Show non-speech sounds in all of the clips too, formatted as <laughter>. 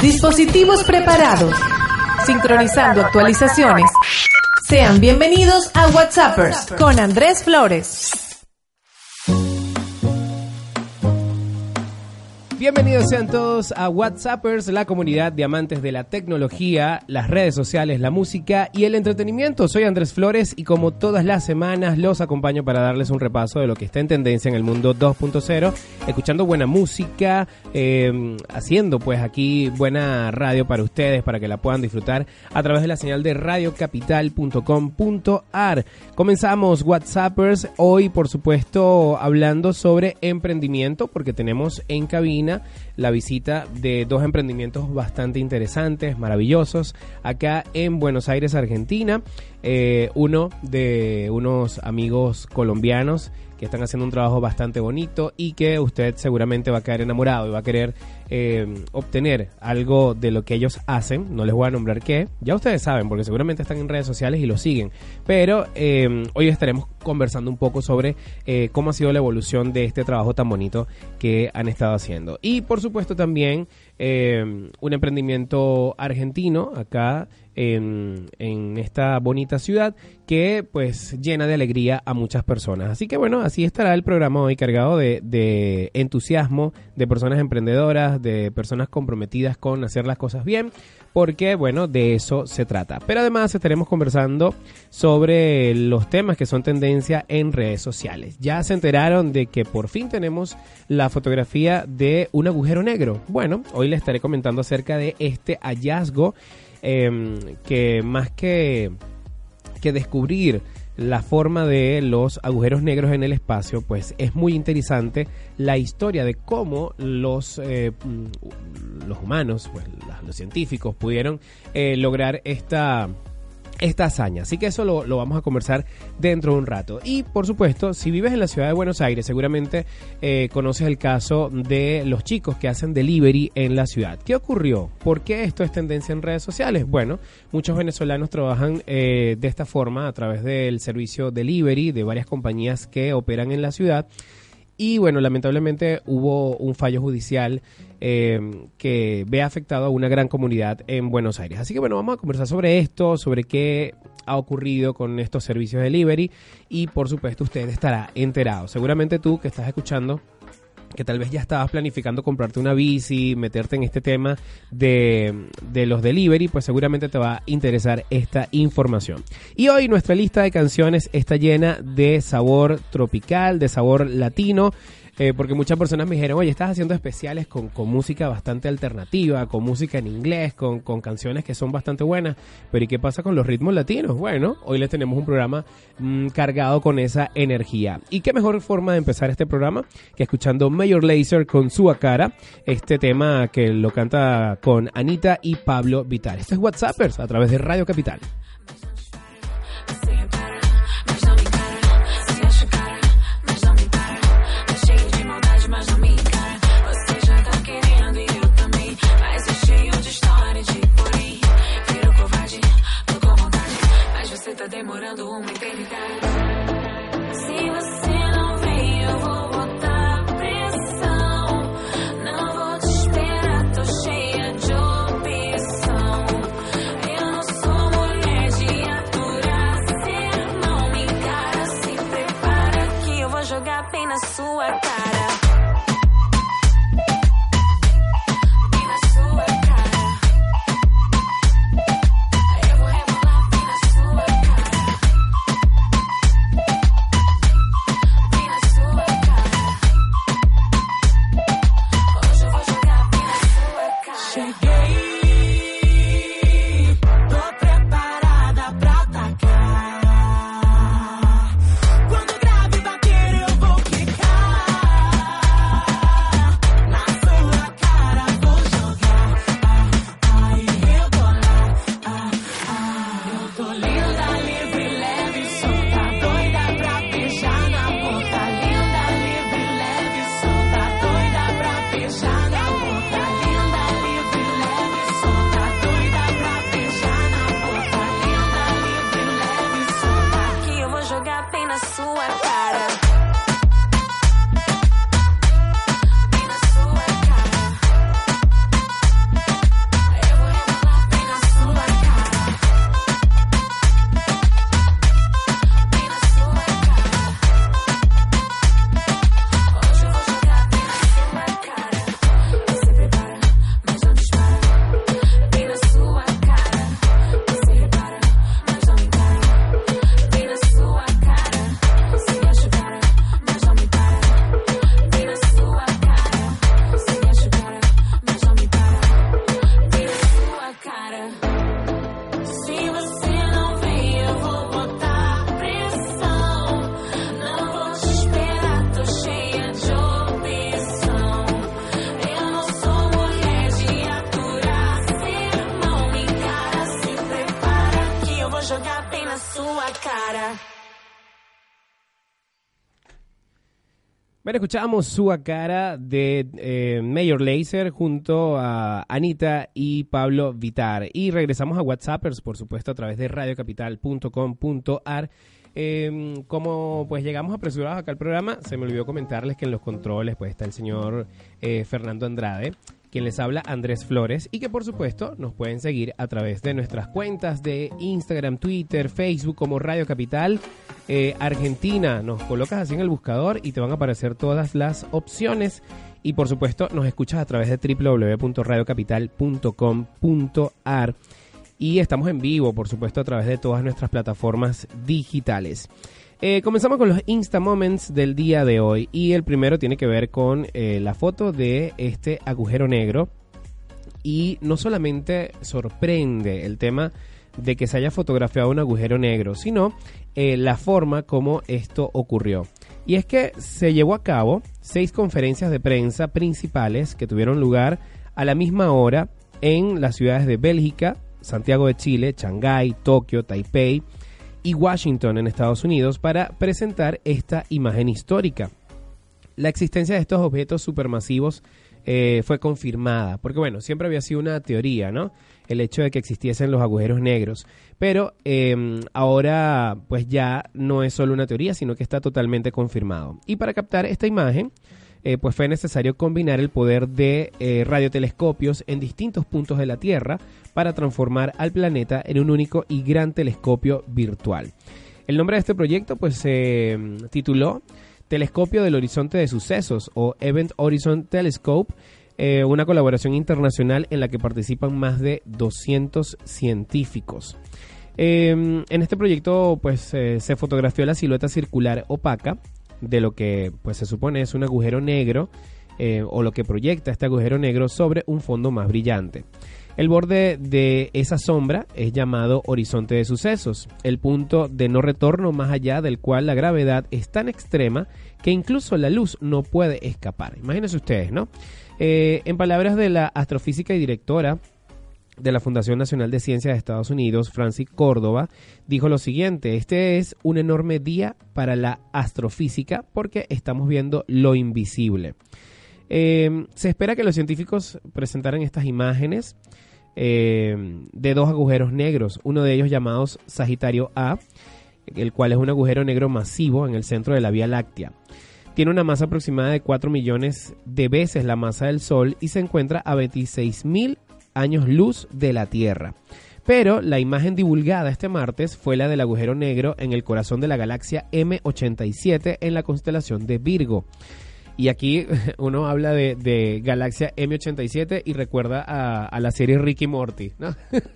Dispositivos preparados. Sincronizando actualizaciones. Sean bienvenidos a WhatsAppers con Andrés Flores. Bienvenidos sean todos a WhatsAppers, la comunidad de amantes de la tecnología, las redes sociales, la música y el entretenimiento. Soy Andrés Flores y como todas las semanas los acompaño para darles un repaso de lo que está en tendencia en el mundo 2.0, escuchando buena música, eh, haciendo pues aquí buena radio para ustedes, para que la puedan disfrutar a través de la señal de radiocapital.com.ar. Comenzamos WhatsAppers hoy, por supuesto, hablando sobre emprendimiento, porque tenemos en cabina la visita de dos emprendimientos bastante interesantes, maravillosos, acá en Buenos Aires, Argentina. Eh, uno de unos amigos colombianos que están haciendo un trabajo bastante bonito y que usted seguramente va a quedar enamorado y va a querer eh, obtener algo de lo que ellos hacen. No les voy a nombrar qué, ya ustedes saben, porque seguramente están en redes sociales y lo siguen. Pero eh, hoy estaremos conversando un poco sobre eh, cómo ha sido la evolución de este trabajo tan bonito que han estado haciendo. Y por supuesto también un emprendimiento argentino acá en, esta bonita ciudad que pues llena de alegría a muchas personas. Así que bueno, así estará el programa hoy cargado de, de entusiasmo, de personas emprendedoras, de personas comprometidas con hacer las cosas bien, porque bueno, de eso se trata. Pero además estaremos conversando sobre los temas que son tendencia en redes sociales. Ya se enteraron de que por fin tenemos la fotografía de un agujero negro. Bueno, hoy les estaré comentando acerca de este hallazgo eh, que más que, que descubrir la forma de los agujeros negros en el espacio, pues es muy interesante la historia de cómo los, eh, los humanos, pues los científicos pudieron eh, lograr esta esta hazaña. Así que eso lo, lo, vamos a conversar dentro de un rato. Y por supuesto, si vives en la ciudad de Buenos Aires, seguramente eh, conoces el caso de los chicos que hacen delivery en la ciudad. ¿Qué ocurrió? ¿Por qué esto es tendencia en redes sociales? Bueno, muchos venezolanos trabajan eh, de esta forma a través del servicio delivery de varias compañías que operan en la ciudad. Y bueno, lamentablemente hubo un fallo judicial eh, que ve afectado a una gran comunidad en Buenos Aires. Así que bueno, vamos a conversar sobre esto, sobre qué ha ocurrido con estos servicios de delivery y por supuesto usted estará enterado. Seguramente tú que estás escuchando que tal vez ya estabas planificando comprarte una bici, meterte en este tema de, de, los delivery, pues seguramente te va a interesar esta información. Y hoy nuestra lista de canciones está llena de sabor tropical, de sabor latino. Eh, porque muchas personas me dijeron, oye, estás haciendo especiales con, con música bastante alternativa, con música en inglés, con, con, canciones que son bastante buenas, pero ¿y qué pasa con los ritmos latinos? Bueno, hoy les tenemos un programa mmm, cargado con esa energía. ¿Y qué mejor forma de empezar este programa que escuchando Mayor Laser con su cara, este tema que lo canta con Anita y Pablo Vital. Esto es WhatsAppers a través de Radio Capital. Bueno, escuchábamos su cara de eh, Mayor Laser junto a Anita y Pablo Vitar. Y regresamos a WhatsAppers, por supuesto, a través de radiocapital.com.ar. Eh, como pues llegamos apresurados acá al programa, se me olvidó comentarles que en los controles pues está el señor eh, Fernando Andrade, quien les habla Andrés Flores y que por supuesto nos pueden seguir a través de nuestras cuentas de Instagram, Twitter, Facebook como Radio Capital eh, Argentina. Nos colocas así en el buscador y te van a aparecer todas las opciones. Y por supuesto nos escuchas a través de www.radiocapital.com.ar. Y estamos en vivo, por supuesto, a través de todas nuestras plataformas digitales. Eh, comenzamos con los Insta Moments del día de hoy. Y el primero tiene que ver con eh, la foto de este agujero negro. Y no solamente sorprende el tema de que se haya fotografiado un agujero negro, sino eh, la forma como esto ocurrió. Y es que se llevó a cabo seis conferencias de prensa principales que tuvieron lugar a la misma hora en las ciudades de Bélgica, Santiago de Chile, Shanghái, Tokio, Taipei y Washington en Estados Unidos para presentar esta imagen histórica. La existencia de estos objetos supermasivos eh, fue confirmada, porque bueno, siempre había sido una teoría, ¿no? El hecho de que existiesen los agujeros negros, pero eh, ahora pues ya no es solo una teoría, sino que está totalmente confirmado. Y para captar esta imagen, eh, pues fue necesario combinar el poder de eh, radiotelescopios en distintos puntos de la Tierra para transformar al planeta en un único y gran telescopio virtual. El nombre de este proyecto pues se mm, tituló Telescopio del Horizonte de Sucesos o Event Horizon Telescope, eh, una colaboración internacional en la que participan más de 200 científicos. Eh, en este proyecto pues eh, se fotografió la silueta circular opaca de lo que pues se supone es un agujero negro eh, o lo que proyecta este agujero negro sobre un fondo más brillante. El borde de esa sombra es llamado horizonte de sucesos, el punto de no retorno más allá del cual la gravedad es tan extrema que incluso la luz no puede escapar. Imagínense ustedes, ¿no? Eh, en palabras de la astrofísica y directora de la Fundación Nacional de Ciencias de Estados Unidos, Francis Córdoba, dijo lo siguiente, este es un enorme día para la astrofísica porque estamos viendo lo invisible. Eh, se espera que los científicos presentaran estas imágenes eh, de dos agujeros negros, uno de ellos llamados Sagitario A, el cual es un agujero negro masivo en el centro de la Vía Láctea. Tiene una masa aproximada de 4 millones de veces la masa del Sol y se encuentra a 26 mil años luz de la Tierra. Pero la imagen divulgada este martes fue la del agujero negro en el corazón de la galaxia M87 en la constelación de Virgo. Y aquí <laughs> uno habla de, Galaxia M87 y recuerda a, la serie Ricky Morty. ¿no? <laughs>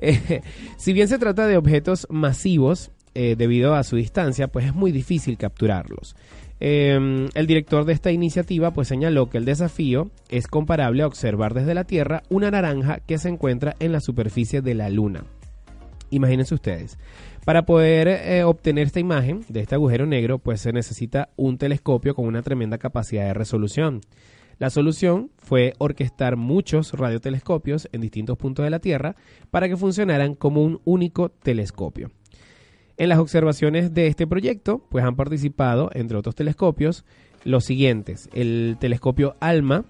Eh, si bien se trata de objetos masivos, eh, debido a su distancia, pues es muy difícil capturarlos. Eh, el director de esta iniciativa pues señaló que el desafío es comparable a observar desde la Tierra una naranja que se encuentra en la superficie de la Luna. Imagínense ustedes. Para poder eh, obtener esta imagen de este agujero negro, pues se necesita un telescopio con una tremenda capacidad de resolución. La solución fue orquestar muchos radiotelescopios en distintos puntos de la Tierra para que funcionaran como un único telescopio. En las observaciones de este proyecto, pues han participado, entre otros telescopios, los siguientes: el telescopio ALMA,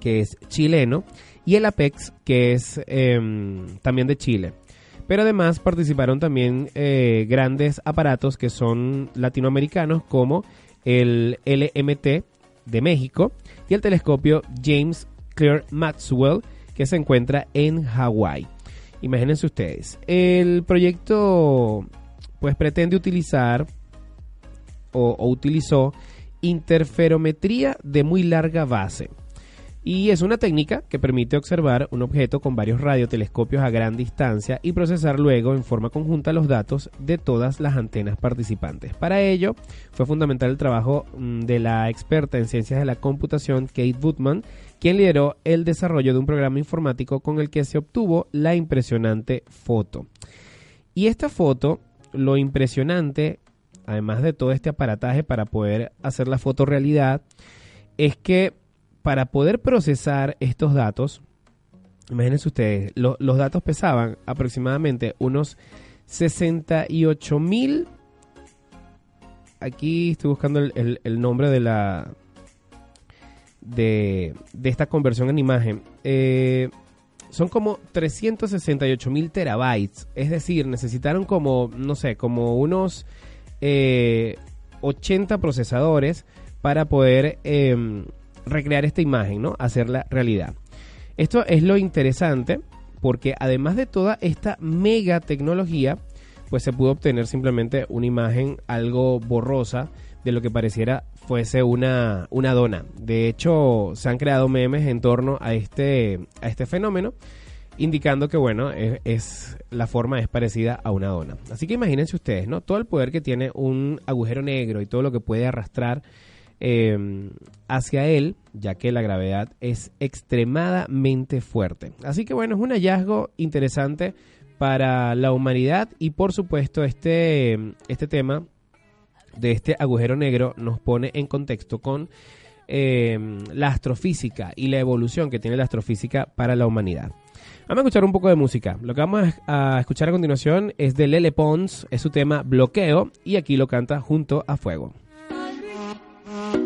que es chileno, y el APEX, que es eh, también de Chile. Pero además participaron también eh, grandes aparatos que son latinoamericanos como el LMT de México y el telescopio James Clear Maxwell que se encuentra en Hawái. Imagínense ustedes, el proyecto pues pretende utilizar o, o utilizó interferometría de muy larga base. Y es una técnica que permite observar un objeto con varios radiotelescopios a gran distancia y procesar luego en forma conjunta los datos de todas las antenas participantes. Para ello fue fundamental el trabajo mm, de la experta en ciencias de la computación Kate Woodman, quien lideró el desarrollo de un programa informático con el que se obtuvo la impresionante foto. Y esta foto, lo impresionante, además de todo este aparataje para poder hacer la foto realidad, es que para poder procesar estos datos, imagínense ustedes, lo, los datos pesaban aproximadamente unos 68 mil, aquí estoy buscando el, nombre de la de, de esta conversión en imagen. Eh, son como 368 mil terabytes. Es decir, necesitaron como, no sé, como unos eh, 80 procesadores para poder em, recrear esta imagen, ¿no? Hacerla realidad. Esto es lo interesante porque además de toda esta mega tecnología, pues se pudo obtener simplemente una imagen algo borrosa de lo que pareciera fuese una, una dona. De hecho, se han creado memes en torno a este, a este fenómeno, indicando que, bueno, es, es- la forma es parecida a una dona. Así que imagínense ustedes, ¿no? Todo el poder que tiene un agujero negro y todo lo que puede arrastrar eh, hacia él, ya que la gravedad es extremadamente fuerte. Así que bueno, es un hallazgo interesante para la humanidad y por supuesto este, este tema de este agujero negro nos pone en contexto con eh, la astrofísica y la evolución que tiene la astrofísica para la humanidad. Vamos a escuchar un poco de música. Lo que vamos a escuchar a continuación es de Lele Pons, es su tema Bloqueo y aquí lo canta junto a Fuego. Mm-hmm.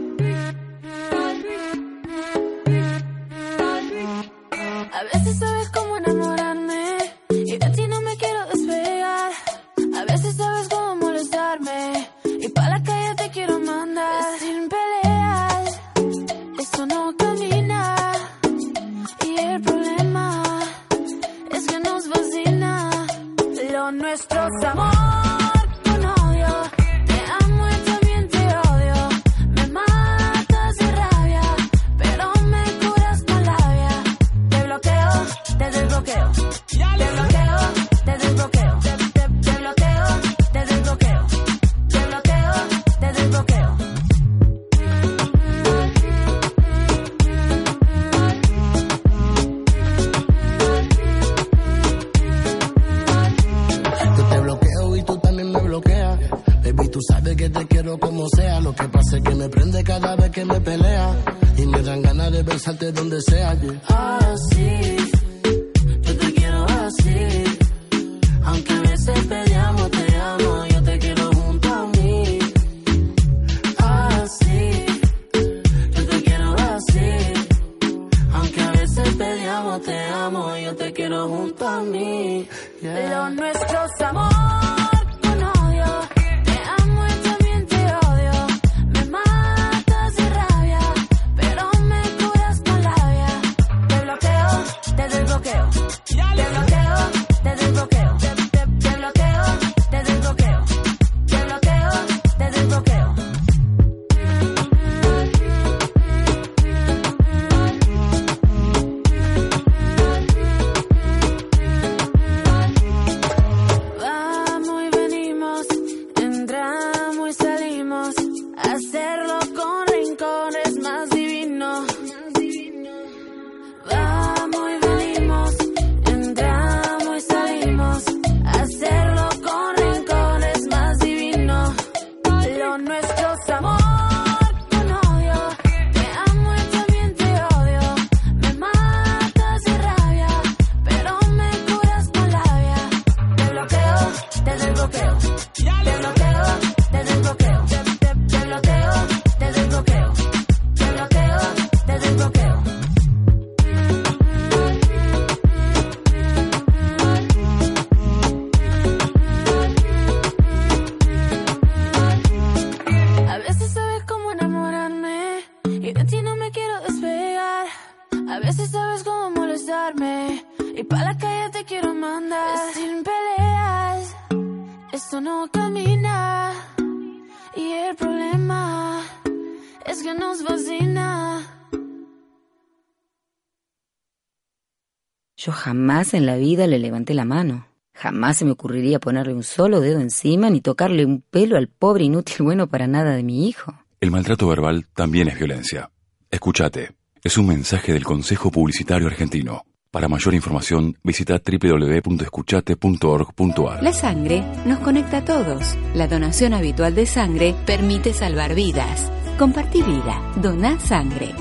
Jamás en la vida le levanté la mano. Jamás se me ocurriría ponerle un solo dedo encima ni tocarle un pelo al pobre inútil bueno para nada de mi hijo. El maltrato verbal también es violencia. Escúchate. Es un mensaje del Consejo Publicitario Argentino. Para mayor información, visita www.escuchate.org.ar. La sangre nos conecta a todos. La donación habitual de sangre permite salvar vidas. Compartí vida. Doná sangre.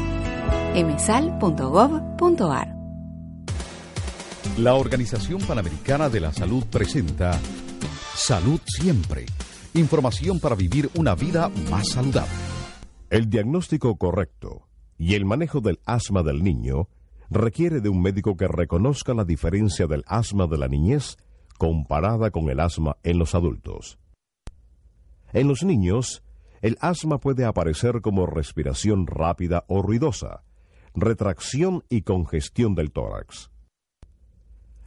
msal.gov.ar La Organización Panamericana de la Salud presenta Salud Siempre, Información para vivir una vida más saludable. El diagnóstico correcto y el manejo del asma del niño requiere de un médico que reconozca la diferencia del asma de la niñez comparada con el asma en los adultos. En los niños, el asma puede aparecer como respiración rápida o ruidosa, retracción y congestión del tórax.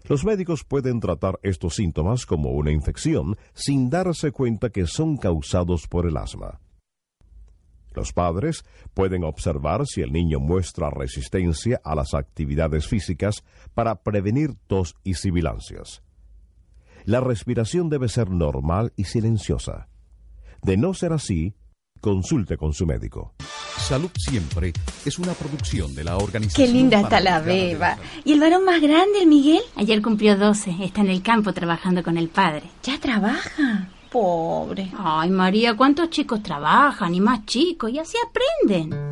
Los médicos pueden tratar estos síntomas como una infección sin darse cuenta que son causados por el asma. Los padres pueden observar si el niño muestra resistencia a las actividades físicas para prevenir tos y sibilancias. La respiración debe ser normal y silenciosa. De no ser así, consulte con su médico. Salud Siempre es una producción de la organización. Qué linda está la beba. ¿Y el varón más grande, el Miguel? Ayer cumplió 12, está en el campo trabajando con el padre. ¿Ya trabaja? Pobre. Ay, María, ¿cuántos chicos trabajan y más chicos? Y así aprenden.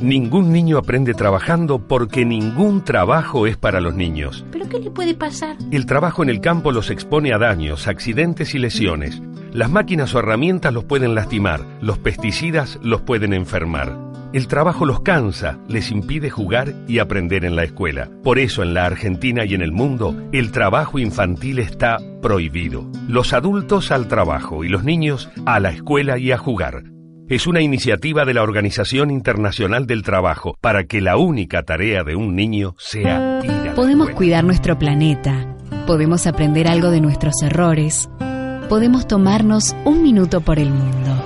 Ningún niño aprende trabajando porque ningún trabajo es para los niños. ¿Pero qué le puede pasar? El trabajo en el campo los expone a daños, accidentes y lesiones. Las máquinas o herramientas los pueden lastimar, los pesticidas los pueden enfermar. El trabajo los cansa, les impide jugar y aprender en la escuela. Por eso en la Argentina y en el mundo, el trabajo infantil está prohibido. Los adultos al trabajo y los niños a la escuela y a jugar. Es una iniciativa de la Organización Internacional del Trabajo para que la única tarea de un niño sea ir a la Podemos cuidar nuestro planeta, podemos aprender algo de nuestros errores, podemos tomarnos un minuto por el mundo.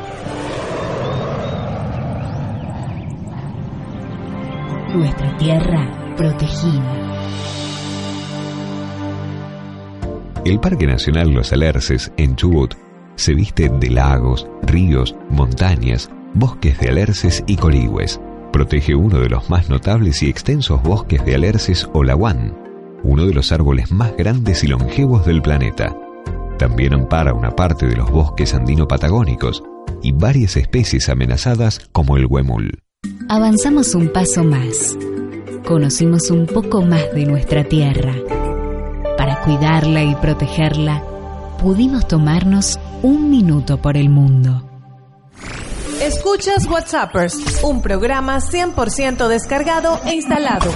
Nuestra tierra protegida. El Parque Nacional Los Alerces, en Chubut, se viste de lagos, ríos, montañas, bosques de alerces y coligües. Protege uno de los más notables y extensos bosques de alerces o laguán, uno de los árboles más grandes y longevos del planeta. También ampara una parte de los bosques andino-patagónicos y varias especies amenazadas como el huemul. Avanzamos un paso más. Conocimos un poco más de nuestra tierra. Para cuidarla y protegerla, pudimos tomarnos un minuto por el mundo. Escuchas WhatsAppers, un programa 100% descargado e instalado.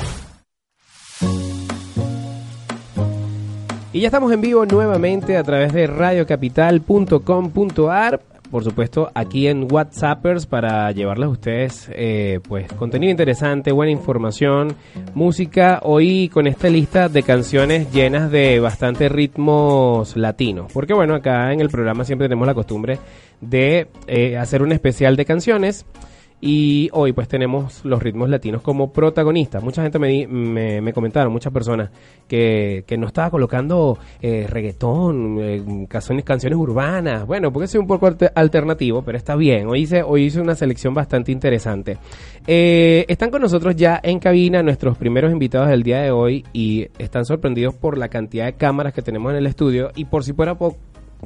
Y ya estamos en vivo nuevamente a través de radiocapital.com.ar. Por supuesto, aquí en WhatsAppers para llevarles a ustedes eh, pues contenido interesante, buena información, música. Hoy con esta lista de canciones llenas de bastante ritmos latinos. Porque bueno, acá en el programa siempre tenemos la costumbre de eh, hacer un especial de canciones. Y hoy pues tenemos los ritmos latinos como protagonistas. Mucha gente me, di- me, me comentaron, muchas personas, que, que no estaba colocando eh, reggaetón, eh, canciones, canciones urbanas. Bueno, porque soy un poco alter- alternativo, pero está bien. Hoy hice, hoy hice una selección bastante interesante. Eh, están con nosotros ya en cabina nuestros primeros invitados del día de hoy y están sorprendidos por la cantidad de cámaras que tenemos en el estudio y por si fuera poco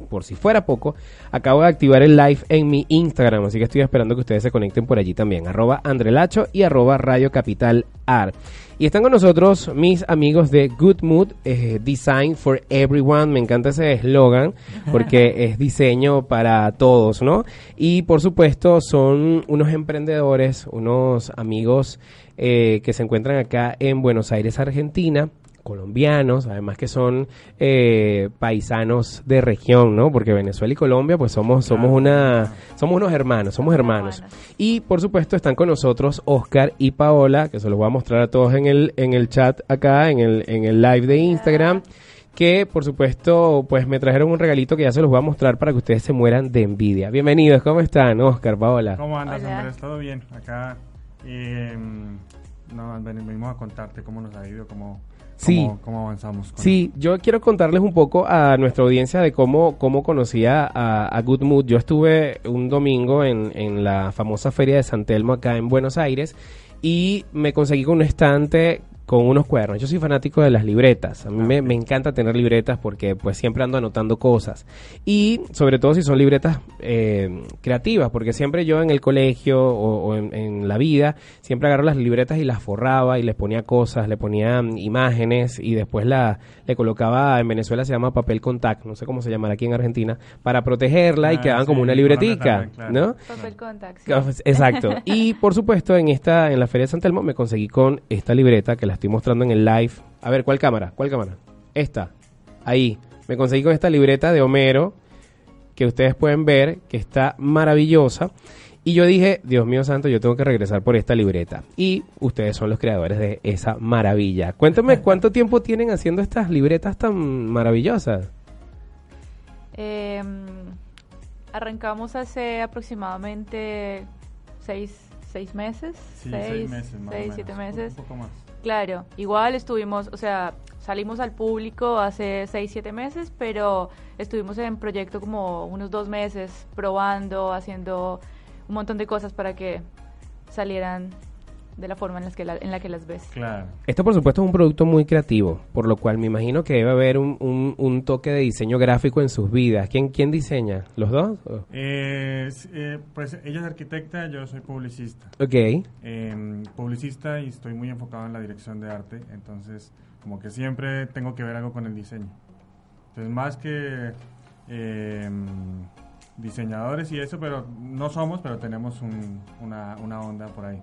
por si fuera poco, acabo de activar el live en mi Instagram, así que estoy esperando que ustedes se conecten por allí también, arroba Andrelacho y arroba Radio Capital Art. Y están con nosotros mis amigos de Good Mood eh, Design for Everyone, me encanta ese eslogan porque <laughs> es diseño para todos, ¿no? Y por supuesto son unos emprendedores, unos amigos eh, que se encuentran acá en Buenos Aires, Argentina colombianos, además que son eh, paisanos de región, ¿no? Porque Venezuela y Colombia, pues somos somos una somos unos hermanos, somos hermanos. Y por supuesto están con nosotros Oscar y Paola, que se los voy a mostrar a todos en el en el chat acá, en el en el live de Instagram. Que por supuesto, pues me trajeron un regalito que ya se los voy a mostrar para que ustedes se mueran de envidia. Bienvenidos, ¿cómo están, Oscar, Paola? ¿Cómo andas, Andrés? ¿Todo bien? Acá eh, no, ven- venimos a contarte cómo nos ha ido, cómo, Sí. cómo, cómo avanzamos. con Sí, yo quiero contarles un poco a nuestra audiencia de cómo, cómo conocía a, a Good Mood. Yo estuve un domingo en, en la famosa feria de San Telmo acá en Buenos Aires y me conseguí con un estante con unos cuadernos. Yo soy fanático de las libretas. A mí me, me encanta tener libretas porque pues siempre ando anotando cosas. Y sobre todo si son libretas eh, creativas, porque siempre yo en el colegio o, o en, en la vida, siempre agarro las libretas y las forraba y les ponía cosas, le ponía mm, imágenes y después la, le colocaba, en Venezuela se llama papel contact, no sé cómo se llamará aquí en Argentina, para protegerla y Ah, quedaban sí, como una libretica, claro. ¿no? Papel contact. sí. Ah, Exacto. Y por supuesto, en esta, en la Feria de San Telmo me conseguí con esta libreta que la estoy mostrando en el live. A ver, ¿cuál cámara? ¿Cuál cámara? Esta. Ahí. Me conseguí con esta libreta de Homero que ustedes pueden ver que está maravillosa. Y yo dije, Dios mío santo, yo tengo que regresar por esta libreta. Y ustedes son los creadores de esa maravilla. Cuéntame <laughs> cuánto tiempo tienen haciendo estas libretas tan maravillosas. Eh, arrancamos hace aproximadamente seis, seis meses. Sí, seis meses más o seis, menos, siete un meses. poco más. Claro, igual estuvimos, o sea, salimos al público hace seis, siete meses, pero estuvimos en proyecto como unos dos meses probando, haciendo un montón de cosas para que salieran de la forma en, las que la, en la que las ves. Claro. Esto, por supuesto, es un producto muy creativo, por lo cual me imagino que debe haber un, un- un toque de diseño gráfico en sus vidas. ¿Quién, quién diseña? ¿Los dos? Eh, eh, pues ella es arquitecta, yo soy publicista. Ok. Eh, publicista y estoy muy enfocado en la dirección de arte, entonces como que siempre tengo que ver algo con el diseño. Entonces más que eh, diseñadores y eso, pero no somos, pero tenemos un- una, una onda por ahí.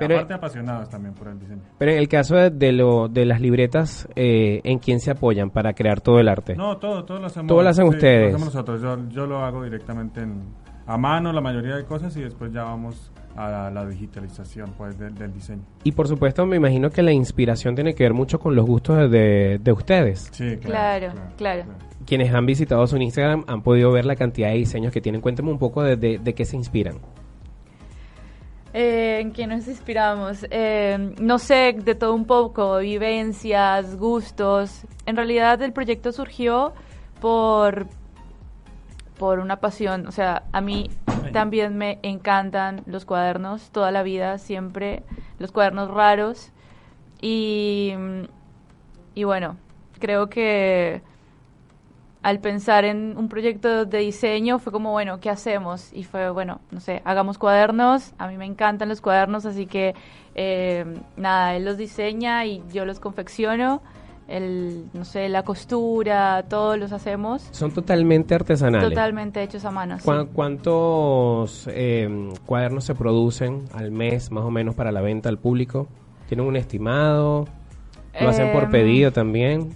Pero- Aparte apasionados también por el diseño. Pero en el caso de, de lo, de las libretas, eh, ¿en quién se apoyan para crear todo el arte? No, todo, todo lo hacemos. Todo lo hacen sí, ustedes. Lo hacemos nosotros. Yo, yo lo hago directamente en, a mano, la mayoría de cosas, y después ya vamos a la, la digitalización pues, del, del diseño. Y por supuesto, me imagino que la inspiración tiene que ver mucho con los gustos de, de- de ustedes. Sí, Claro, claro. Quienes han visitado su Instagram han podido ver la cantidad de diseños que tienen. Cuéntame un poco de, de, de qué se inspiran. Eh, ¿En qué nos inspiramos? Eh, no sé, de todo un poco, vivencias, gustos. En realidad el proyecto surgió por, por una pasión. O sea, a mí también me encantan los cuadernos, toda la vida, siempre, los cuadernos raros. Y, y bueno, creo que al pensar en un proyecto de diseño fue como, bueno, ¿qué hacemos? Y fue, bueno, no sé, hagamos cuadernos, a mí me encantan los cuadernos, así que eh, nada, él los diseña y yo los confecciono, el, no sé, la costura, todos los hacemos. Son totalmente artesanales. Totalmente hechos a mano. sí. ¿Cuá- ¿Cuántos eh, cuadernos se producen al mes, más o menos, para la venta al público? ¿Tienen un estimado? ¿Lo hacen por Em, pedido también?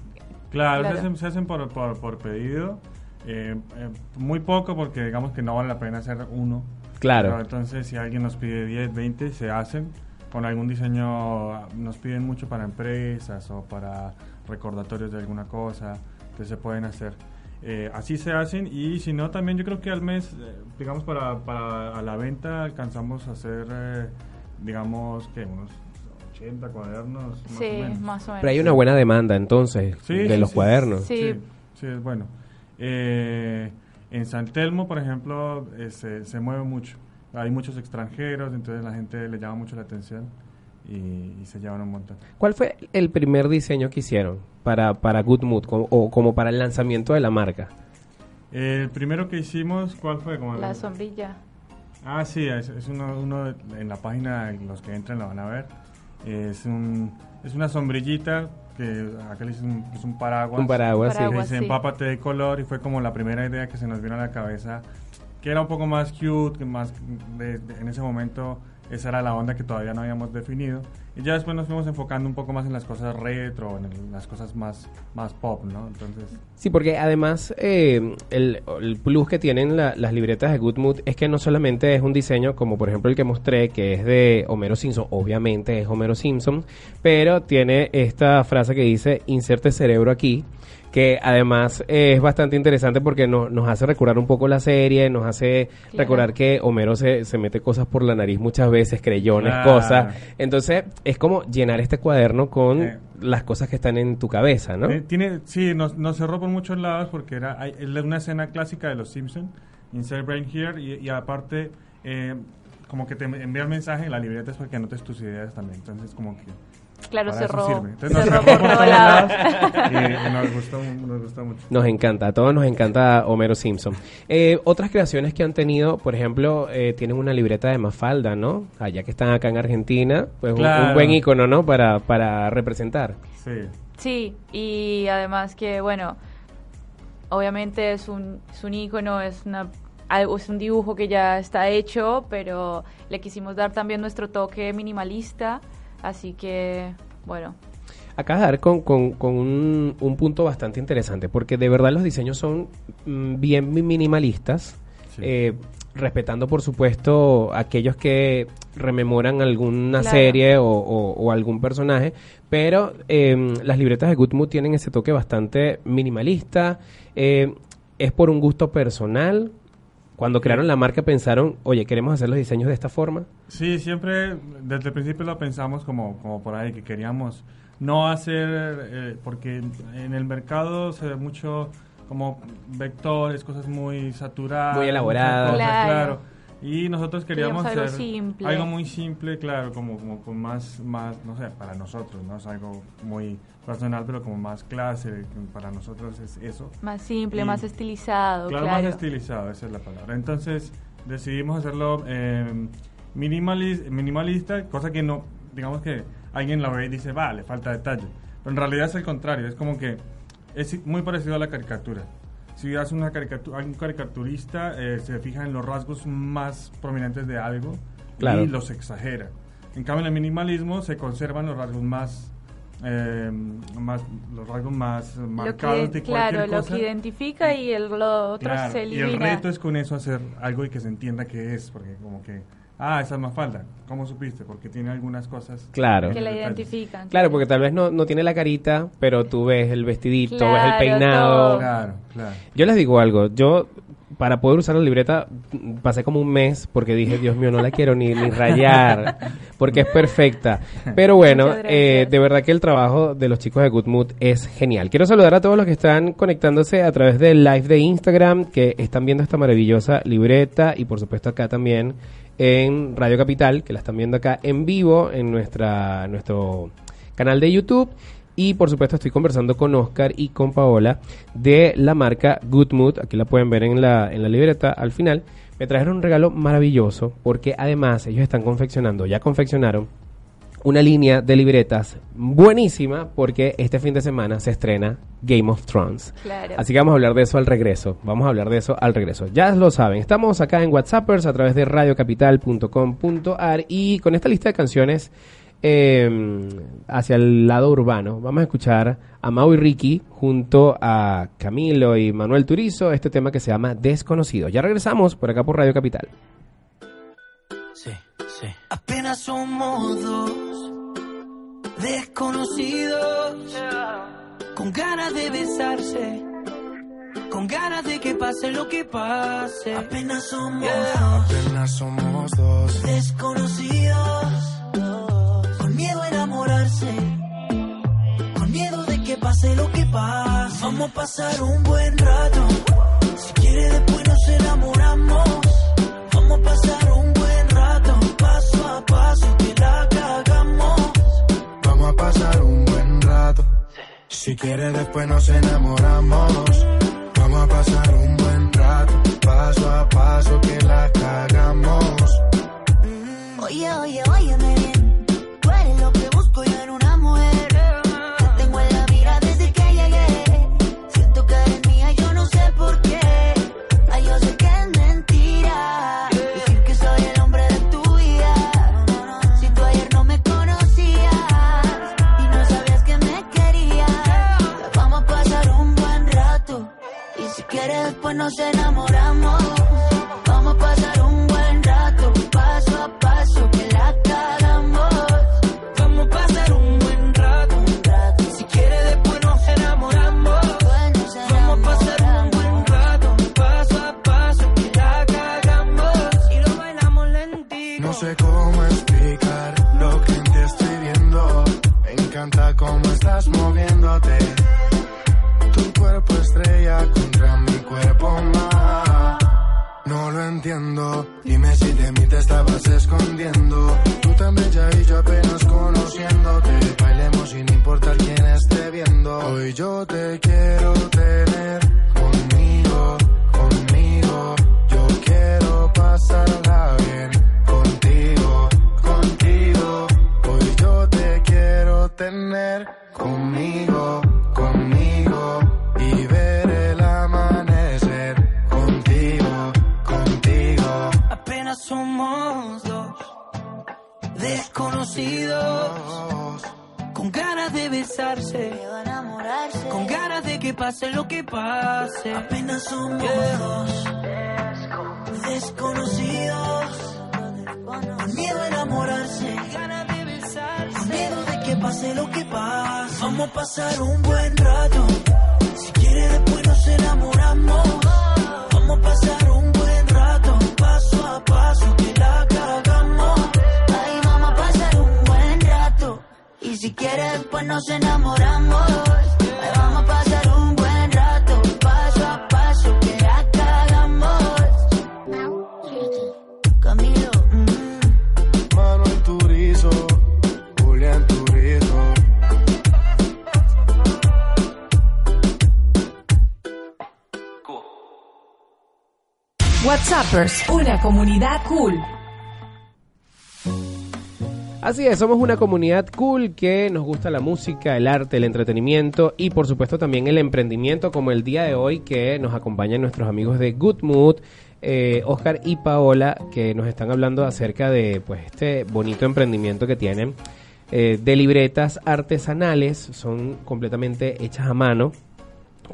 Claro, Claro. Se, hacen, se hacen por, por, por pedido. eh, eh, muy poco porque digamos que no vale la pena hacer uno. Claro. Pero entonces si alguien nos pide 10, 20, se hacen. Con algún diseño nos piden mucho para empresas o para recordatorios de alguna cosa. Entonces se pueden hacer. Eh, así se hacen y si no también yo creo que al mes, eh, digamos para, para a la venta alcanzamos a hacer, eh, digamos que unos 80 cuadernos. Más Sí, o menos. más o menos. Pero hay una buena demanda, entonces, Sí, de sí, los sí. cuadernos. Sí. Sí, sí, es bueno. Eh, en San Telmo, por ejemplo, eh, se, se mueve mucho. Hay muchos extranjeros, entonces la gente le llama mucho la atención y, y se llevan un montón. ¿Cuál fue el primer diseño que hicieron para, para Good Mood como- o como para el lanzamiento de la marca? El primero que hicimos, ¿cuál fue? Como La sombrilla. Ah, sí, es, es uno, uno de- en la página, los que entren lo van a ver. Es, un, es una sombrillita que acá le dicen es un paraguas. Un paraguas, sí. Dice sí. empápate de color y fue como la primera idea que se nos vino a la cabeza, que era un poco más cute, que más de- de- en ese momento esa era la onda que todavía no habíamos definido. Y ya después nos fuimos enfocando un poco más en las cosas retro, en el- las cosas más, más pop, ¿no? Entonces... Sí, porque además eh, el, el plus que tienen la- las libretas de Good Mood es que no solamente es un diseño como por ejemplo el que mostré, que es de Homero Simpson, obviamente es Homero Simpson, pero tiene esta frase que dice inserte cerebro aquí, que además eh, es bastante interesante porque no- nos hace recordar un poco la serie, nos hace Claro. recordar que Homero se, se mete cosas por la nariz muchas veces, creyones, cosas. Entonces es como llenar este cuaderno con Eh. las cosas que están en tu cabeza, ¿no? Eh, tiene, sí, nos, nos cerró por muchos lados porque era hay- es una escena clásica de Los Simpson, Insert Brain Here, y, y aparte, eh, como que te envía el mensaje en la libreta es para que anotes tus ideas también. Entonces, como que Claro, Para eso cerró- sirve. Entonces nos por todos lados. <laughs> y, nos, gustó, nos gustó mucho. Nos encanta, a todos nos encanta Homero Simpson. Eh, otras creaciones que han tenido, por ejemplo, eh, tienen una libreta de Mafalda, ¿no? Allá que están acá en Argentina, pues un- buen icono, ¿no? Para, para representar. Sí. Sí, y además que, bueno, obviamente es un, es un ícono, es, una, es un dibujo que ya está hecho, pero le quisimos dar también nuestro toque minimalista, así que, bueno, Acá dar con, con, con un, un punto bastante interesante, porque de verdad los diseños son mm, bien mi- minimalistas, eh, respetando por supuesto aquellos que rememoran alguna Claro. serie o, o- o algún personaje, pero eh, las libretas de Good Mood tienen ese toque bastante minimalista, eh, es por un gusto personal. Cuando crearon la marca pensaron, oye, queremos hacer los diseños de esta forma. Sí, siempre desde el principio lo pensamos como, como por ahí, que queríamos no hacer, eh, porque en el mercado se ve mucho como vectores, cosas muy saturadas. Muy elaboradas. cosas, Claro. claro. Y nosotros queríamos, hacer simple. algo muy simple, claro, como, como con más, más, no sé, para nosotros, no es algo muy personal, pero como más clase, para nosotros es eso. más simple, Y- más estilizado, Claro, claro. más estilizado, esa es la palabra. Entonces decidimos hacerlo eh, minimalis- minimalista, cosa que no, digamos que alguien la ve y dice, va, le falta detalle. Pero en realidad es el contrario, es como que es muy parecido a la caricatura. Si hace una caricatura, un caricaturista eh, se fija en los rasgos más prominentes de algo Claro. y los exagera. En cambio, en el minimalismo se conservan los rasgos más, eh, más los rasgos más Lo marcados que, de cualquier claro, lo cosa. que identifica y el, lo otro Claro, se y elimina. el reto es con eso hacer algo y que se entienda qué es, porque como que, ah, esa es Mafalda, ¿cómo supiste? Porque tiene algunas cosas Claro. que la detalles. identifican. Claro, porque tal vez no, no tiene la carita, pero tú ves el vestidito, ves el peinado. todo. Claro, claro. Yo les digo algo, yo para poder usar la libreta pasé como un mes porque dije, Dios mío, no la quiero ni, ni rayar, porque es perfecta. Pero bueno, eh, de verdad que el trabajo de los chicos de Good Mood es genial. Quiero saludar a todos los que están conectándose a través del live de Instagram, que están viendo esta maravillosa libreta y por supuesto acá también en Radio Capital, que la están viendo acá en vivo en nuestra nuestro canal de YouTube. Y por supuesto estoy conversando con Oscar y con Paola de la marca Good Mood. Aquí la pueden ver en la, en la libreta al final. Me trajeron un regalo maravilloso porque además ellos están confeccionando, ya confeccionaron una línea de libretas buenísima porque este fin de semana se estrena Game of Thrones. Claro. Así que vamos a hablar de eso al regreso. Vamos a hablar de eso al regreso. Ya lo saben, estamos acá en WhatsAppers a través de radiocapital.com.ar y con esta lista de canciones eh, hacia el lado urbano vamos a escuchar a Mau y Ricky junto a Camilo y Manuel Turizo este tema que se llama Desconocido. Ya regresamos por acá por Radio Capital. Somos dos desconocidos, con ganas de besarse, con ganas de que pase lo que pase. Apenas somos dos, Apenas somos dos. desconocidos, con miedo a enamorarse, con miedo de que pase lo que pase. Vamos a pasar un buen rato, si quiere después nos enamoramos. Vamos a pasar a pasar un buen rato. Si quieres después nos enamoramos. Vamos a pasar un buen rato. Paso a paso que la cagamos. Oye, oye, óyeme bien. Nos enamoramos. Dime si de mí te estabas escondiendo. Tú tan bella y yo apenas conociéndote. Bailemos sin importar quién esté viendo. Hoy yo te quiero ganas de besarse, con ganas de que pase lo que pase. Apenas somos dos. Desconocidos. Con miedo a enamorarse, ganas de besarse, con miedo de que pase lo que pase. Vamos a pasar un buen rato. Si quieres después nos enamoramos. Vamos a pasar un buen rato, paso a paso si quieres después nos enamoramos. Ahí vamos a pasar un buen rato, paso a paso que la cagamos. Camilo, mm. Manuel Turizo, Julián Turizo. WhatsAppers, una comunidad cool. Así es, somos una comunidad cool que nos gusta la música, el arte, el entretenimiento y por supuesto también el emprendimiento como el día de hoy que nos acompañan nuestros amigos de Good Mood, eh, Oscar y Paola que nos están hablando acerca de pues este bonito emprendimiento que tienen eh, de libretas artesanales, son completamente hechas a mano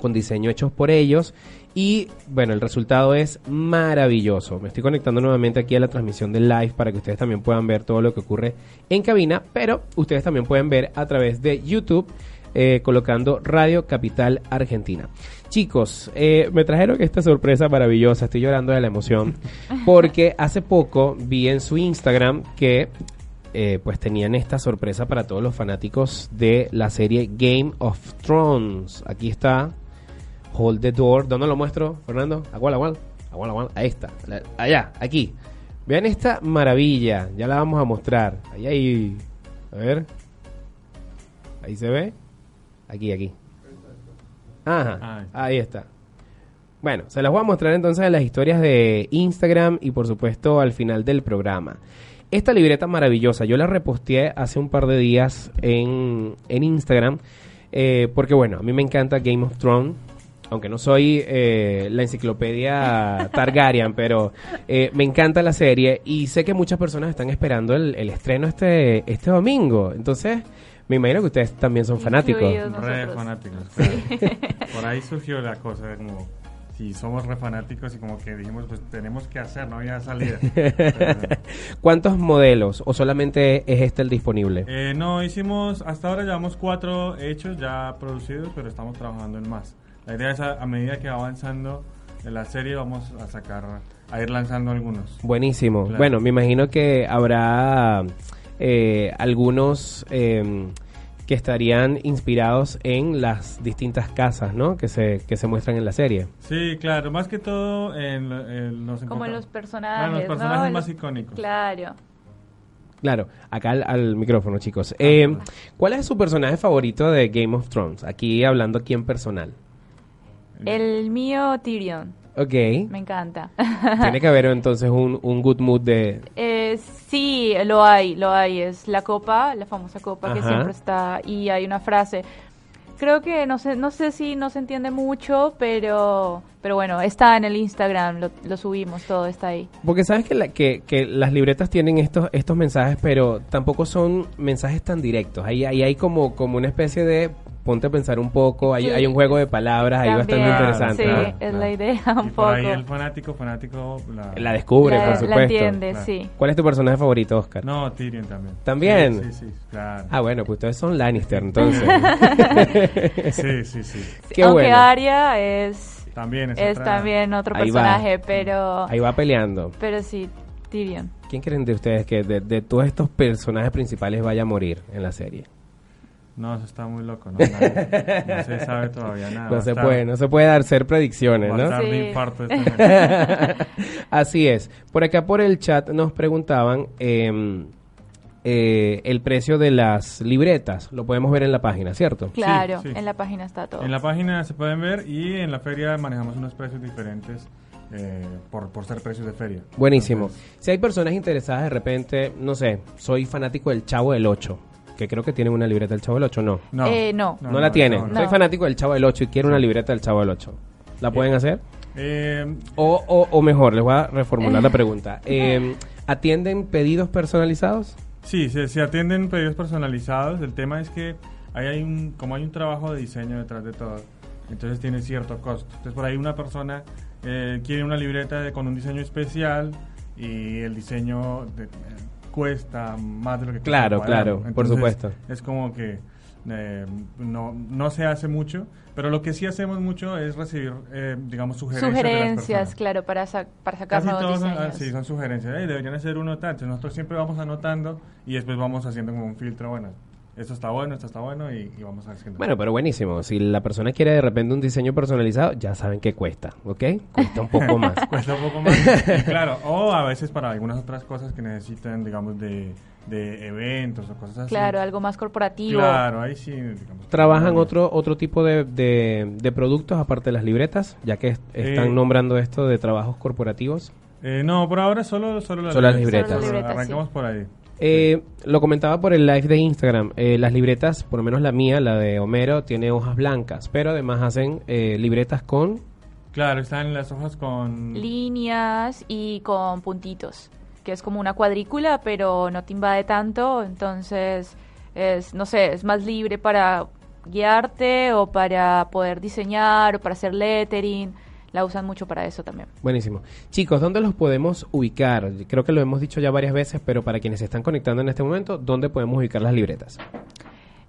con diseño hechos por ellos y bueno, el resultado es maravilloso. Me estoy conectando nuevamente aquí a la transmisión del live para que ustedes también puedan ver todo lo que ocurre en cabina, pero ustedes también pueden ver a través de YouTube eh, colocando Radio Capital Argentina. Chicos, eh, me trajeron esta sorpresa maravillosa, estoy llorando de la emoción, <laughs> porque hace poco vi en su Instagram que eh, pues tenían esta sorpresa para todos los fanáticos de la serie Game of Thrones. Aquí está Hold the Door. ¿Dónde lo muestro, Fernando? Agual, agual. Agual, agual. Ahí está. La- Allá, aquí. Vean esta maravilla. Ya la vamos a mostrar. Ahí, ahí. A ver. Ahí se ve. Aquí, aquí. Ajá. Ahí está. Bueno, se las voy a mostrar entonces en las historias de Instagram y por supuesto al final del programa. Esta libreta maravillosa, yo la reposteé hace un par de días en, en Instagram, eh, porque bueno, a mí me encanta Game of Thrones, aunque no soy eh, la enciclopedia Targaryen, pero eh, me encanta la serie y sé que muchas personas están esperando el, el estreno este, este domingo. Entonces, me imagino que ustedes también son fanáticos. Re fanáticos. claro. <laughs> Por ahí surgió la cosa, de como si somos re fanáticos y como que dijimos, pues tenemos que hacer, no había salida. <laughs> ¿Cuántos modelos o solamente es este el disponible? Eh, no, hicimos, hasta ahora llevamos cuatro hechos ya producidos, pero estamos trabajando en más. La idea es a, a medida que va avanzando en la serie vamos a sacar, a ir lanzando algunos. Buenísimo. Claro. Bueno, me imagino que habrá eh, algunos eh, que estarían inspirados en las distintas casas, ¿no? Que se, que se muestran en la serie. Sí, claro, más que todo en, en los Como en los personajes, Claro, los personajes más los- icónicos. Claro. Claro, acá al, al micrófono, chicos. Eh, ¿Cuál es su personaje favorito de Game of Thrones? Aquí hablando aquí en personal. El mío, Tyrion. Ok. Me encanta. <laughs> Tiene que haber entonces un, un good mood de... Eh, sí, lo hay, lo hay. Es la copa, la famosa copa que siempre está. Y hay una frase. Creo que no sé, no sé si no se entiende mucho, pero, pero bueno, está en el Instagram, lo, lo subimos, todo está ahí. Porque sabes que, la- que, que las libretas tienen estos, estos mensajes, pero tampoco son mensajes tan directos. Ahí, ahí hay como, como una especie de ponte a pensar un poco, hay, Sí. hay un juego de palabras ahí bastante interesante. Sí, ¿no? es la idea un Y por ahí poco. el fanático, fanático la, La descubre, La- por la supuesto. entiende, sí. ¿Cuál es tu personaje favorito, Oscar? No, Tyrion también. ¿También? Sí, sí, sí, claro. Ah, bueno, pues ustedes son Lannister, entonces. <laughs> Sí, sí, sí. <laughs> Qué Aunque bueno. Arya es, También es es otra- también otro Ahí va. personaje, pero, Ahí va peleando. pero sí, Tyrion. ¿Quién creen de ustedes que de, de todos estos personajes principales vaya a morir en la serie? No, eso está muy loco, ¿no? Nadie- no se sabe todavía <laughs> nada. No se estar- puede, no se puede dar ser predicciones, ¿no? de infarto este <laughs> Así es. Por acá por el chat nos preguntaban eh, eh, el precio de las libretas. Lo podemos ver en la página, ¿cierto? Claro, sí. en la página está todo. En la página se pueden ver y en la feria manejamos unos precios diferentes eh, por, por ser precios de feria. Buenísimo. Entonces, Si hay personas interesadas de repente, no sé, soy fanático del Chavo del 8, que creo que tienen una libreta del Chavo del 8, no. No. Eh, no. No, la tienen. no. Soy No. fanático del Chavo del 8 y quiero una libreta del Chavo del 8. ¿La pueden hacer? eh, O, o, o mejor, les voy a reformular la <laughs> pregunta. Eh, ¿Atienden pedidos personalizados? Sí, se, se atienden pedidos personalizados. El tema es que ahí hay un, como hay un trabajo de diseño detrás de todo, entonces tiene cierto costo. Entonces por ahí una persona eh, quiere una libreta de- con un diseño especial y el diseño de- eh, cuesta más de lo que cuesta Claro, cuaderno. claro, por Entonces, supuesto. Es como que eh, no, no se hace mucho, pero lo que sí hacemos mucho es recibir, eh, digamos, sugerencias. de las Sugerencias, claro, para, sa- para sacar Casi nuevos todos son, ah, sí, son sugerencias. "Ey, deberían hacer uno tal. Entonces nosotros siempre vamos anotando y después vamos haciendo como un filtro. Bueno, esto está bueno, esto está bueno y, y vamos haciendo. Bueno, pero buenísimo. Si la persona quiere de repente un diseño personalizado, ya saben que cuesta, ¿ok? Cuesta un poco más. <laughs> Cuesta un poco más. Y <laughs> claro, o a veces para algunas otras cosas que necesitan, digamos, de, de eventos o cosas así. Claro, algo más corporativo. Claro, ahí sí, digamos. ¿Trabajan otro otro tipo de, de- de productos aparte de las libretas? Ya que est- están Eh, nombrando esto de trabajos corporativos. Eh, no, por ahora solo, solo las Solo las libretas. Solo las libretas, Arrancamos por ahí. Eh, lo comentaba por el live de Instagram. eh, las libretas, por lo menos la mía, la de Homero, tiene hojas blancas, pero además hacen eh, libretas con... Claro, están las hojas con... Líneas y con puntitos, que es como una cuadrícula, pero no te invade tanto, entonces es, no sé, es más libre para guiarte o para poder diseñar o para hacer lettering. La usan mucho para eso también. Buenísimo. Chicos, ¿dónde los podemos ubicar? Creo que lo hemos dicho ya varias veces, pero para quienes se están conectando en este momento, ¿dónde podemos ubicar las libretas?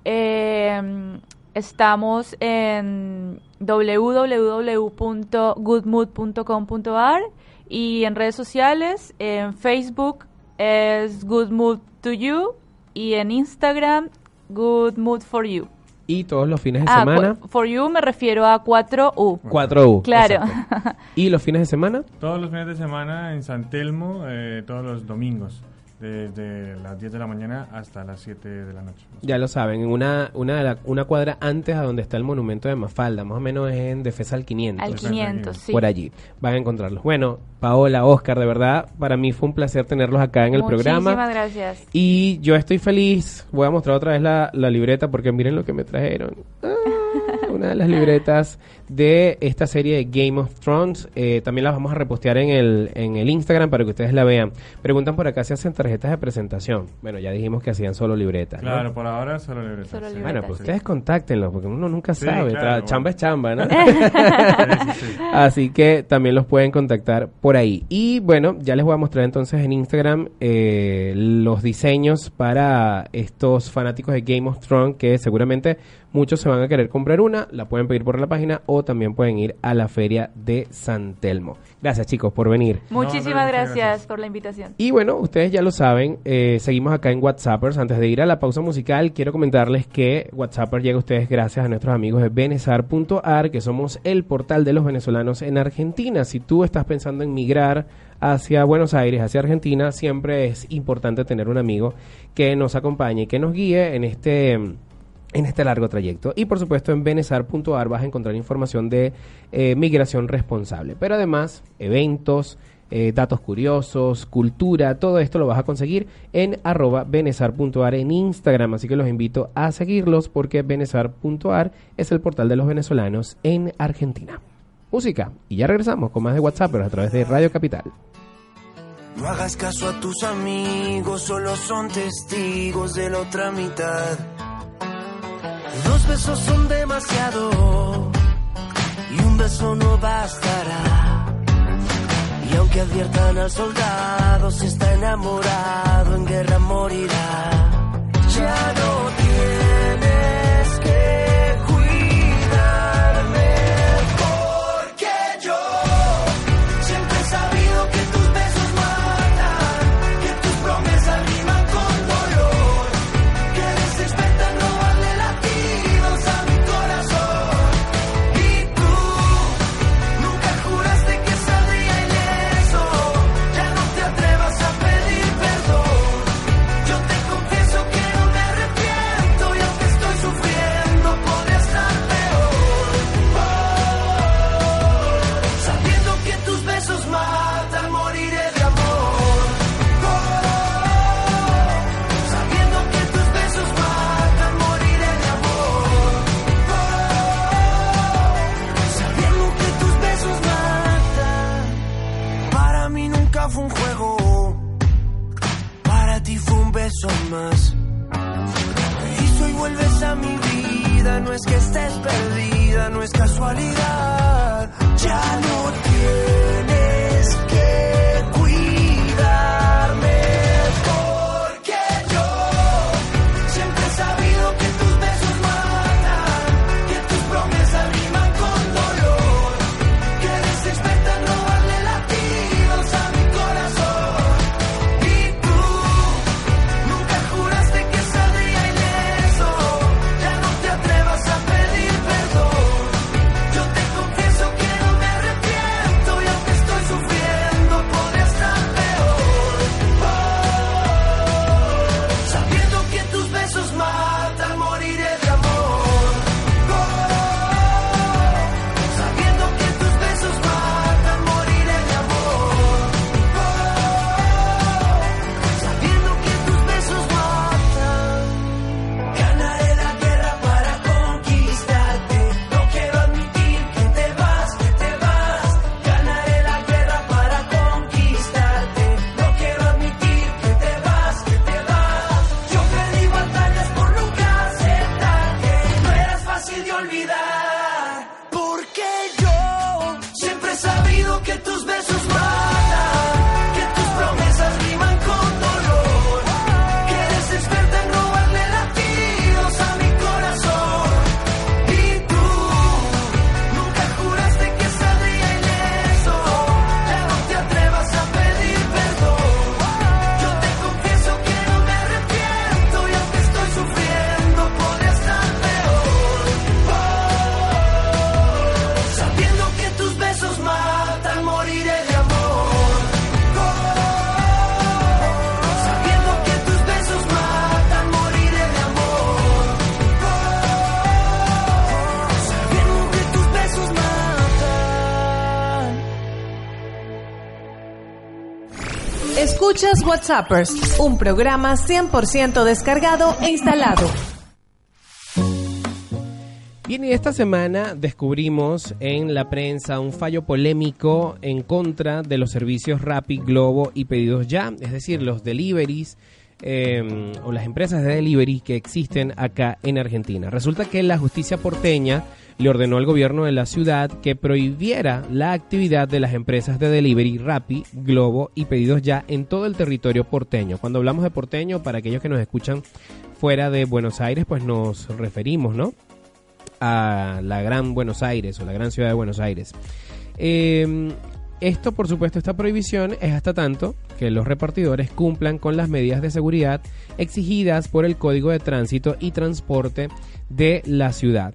Eh, estamos en www.goodmood.com.ar y en redes sociales, en Facebook es Good Mood to You y en Instagram Good Mood for You. Y todos los fines de Ah, semana, for You me refiero a 4U. 4U. Claro. exacto. ¿Y los fines de semana? Todos los fines de semana en San Telmo, eh, todos los domingos, desde las 10 de la mañana hasta las 7 de la noche. Ya lo saben, en una, una, de la- una cuadra antes a donde está el monumento de Mafalda, más o menos en Defensa al 500. Al 500, sí. Por allí van a encontrarlos. Bueno, Paola, Oscar, de verdad, para mí fue un placer tenerlos acá en el programa. Muchísimas gracias. Y yo estoy feliz. Voy a mostrar otra vez la, la libreta porque miren lo que me trajeron. Ah, una de las libretas de esta serie de Game of Thrones. Eh, también las vamos a repostear en el, en el Instagram para que ustedes la vean. Preguntan por acá si hacen tarjetas de presentación. Bueno, ya dijimos que hacían solo libretas. ¿no? Claro, por ahora solo libretas. Solo sí. Bueno, pues Sí. ustedes contáctenlos porque uno nunca Sí, sabe. claro, Tra- bueno. Chamba es chamba, ¿no? <laughs> Sí, sí, sí. Así que también los pueden contactar por ahí. Y bueno, ya les voy a mostrar entonces en Instagram eh, los diseños para estos fanáticos de Game of Thrones que seguramente muchos se van a querer comprar una. La pueden pedir por la página o también pueden ir a la feria de San Telmo. Gracias chicos por venir. Muchísimas muchas gracias, gracias. por la invitación. Y bueno, ustedes ya lo saben, eh, seguimos acá en WhatsAppers. Antes de ir a la pausa musical, quiero comentarles que WhatsApper llega a ustedes gracias a nuestros amigos de Benesar.ar, que somos el portal de los venezolanos en Argentina. Si tú estás pensando en migrar hacia Buenos Aires, hacia Argentina, siempre es importante tener un amigo que nos acompañe y que nos guíe en este en este largo trayecto. Y por supuesto en benesar.ar vas a encontrar información de eh, migración responsable. Pero además, eventos, eh, datos curiosos, cultura, todo esto lo vas a conseguir en arroba benesar.ar en Instagram. Así que los invito a seguirlos porque benesar.ar es el portal de los venezolanos en Argentina. Música. Y ya regresamos con más de WhatsApp, pero a través de Radio Capital. No hagas caso a tus amigos, solo son testigos de la otra mitad. Dos besos son demasiado y un beso no bastará. Y aunque adviertan al soldado, si está enamorado, en guerra morirá. Ya no beso más. Y si hoy vuelves a mi vida, no es que estés perdida, no es casualidad. Ya no tienes WhatsAppers, un programa 100% descargado e instalado. Bien, y esta semana descubrimos en la prensa un fallo polémico en contra de los servicios Rappi, Globo y Pedidos Ya, es decir, los deliveries eh, o las empresas de delivery que existen acá en Argentina. Resulta que la justicia porteña le ordenó al gobierno de la ciudad que prohibiera la actividad de las empresas de delivery Rappi, Globo y Pedidos Ya en todo el territorio porteño. Cuando hablamos de porteño, para aquellos que nos escuchan fuera de Buenos Aires, pues nos referimos, ¿no? a la Gran Buenos Aires o la Gran Ciudad de Buenos Aires. Eh, esto, por supuesto, esta prohibición es hasta tanto que los repartidores cumplan con las medidas de seguridad exigidas por el Código de Tránsito y Transporte de la ciudad.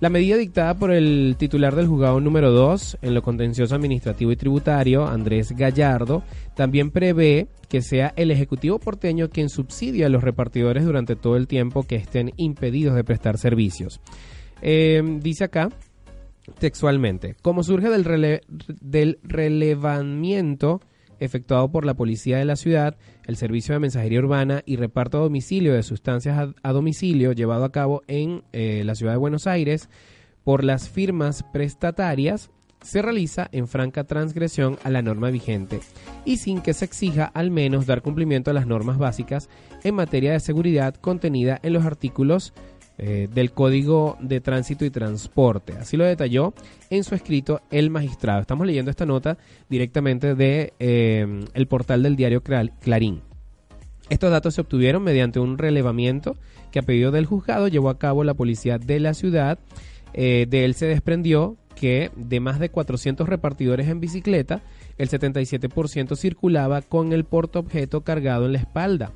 La medida dictada por el titular del juzgado número 2 en lo contencioso administrativo y tributario, Andrés Gallardo, también prevé que sea el Ejecutivo porteño quien subsidie a los repartidores durante todo el tiempo que estén impedidos de prestar servicios. Eh, dice acá textualmente, como surge del, rele- del relevamiento efectuado por la policía de la ciudad, el servicio de mensajería urbana y reparto a domicilio de sustancias a, domicilio llevado a cabo en eh, la ciudad de Buenos Aires por las firmas prestatarias se realiza en franca transgresión a la norma vigente y sin que se exija al menos dar cumplimiento a las normas básicas en materia de seguridad contenida en los artículos eh, del Código de Tránsito y Transporte. Así lo detalló en su escrito el magistrado. Estamos leyendo esta nota directamente de eh, el portal del diario Cla- Clarín. Estos datos se obtuvieron mediante un relevamiento que a pedido del juzgado llevó a cabo la policía de la ciudad. Eh, de él se desprendió que de más de 400 repartidores en bicicleta, el 77% circulaba con el portaobjeto cargado en la espalda.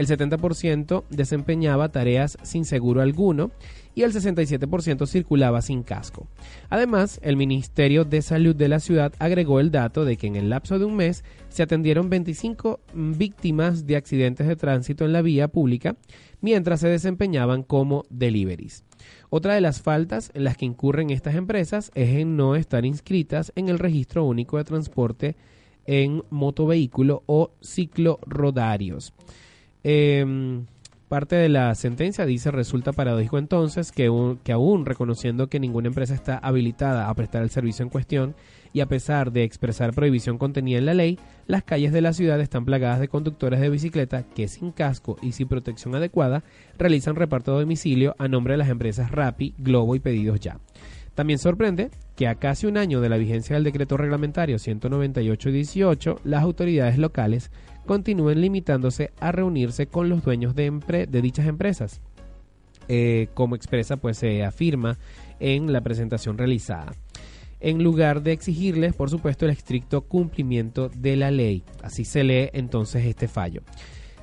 El 70% desempeñaba tareas sin seguro alguno y el 67% circulaba sin casco. Además, el Ministerio de Salud de la ciudad agregó el dato de que en el lapso de un mes se atendieron 25 víctimas de accidentes de tránsito en la vía pública mientras se desempeñaban como deliveries. Otra de las faltas en las que incurren estas empresas es en no estar inscritas en el Registro Único de Transporte en motovehículo o ciclorodarios. Eh, Parte de la sentencia dice resulta paradójico entonces que, aún reconociendo que ninguna empresa está habilitada a prestar el servicio en cuestión y a pesar de expresar prohibición contenida en la ley, las calles de la ciudad están plagadas de conductores de bicicleta que sin casco y sin protección adecuada realizan reparto de domicilio a nombre de las empresas Rappi, Globo y Pedidos Ya. También sorprende que a casi un año de la vigencia del decreto reglamentario 198-18, las autoridades locales continúen limitándose a reunirse con los dueños de, de dichas empresas, eh, como expresa pues se afirma en la presentación realizada en lugar de exigirles, por supuesto, el estricto cumplimiento de la ley. Así se lee entonces este fallo.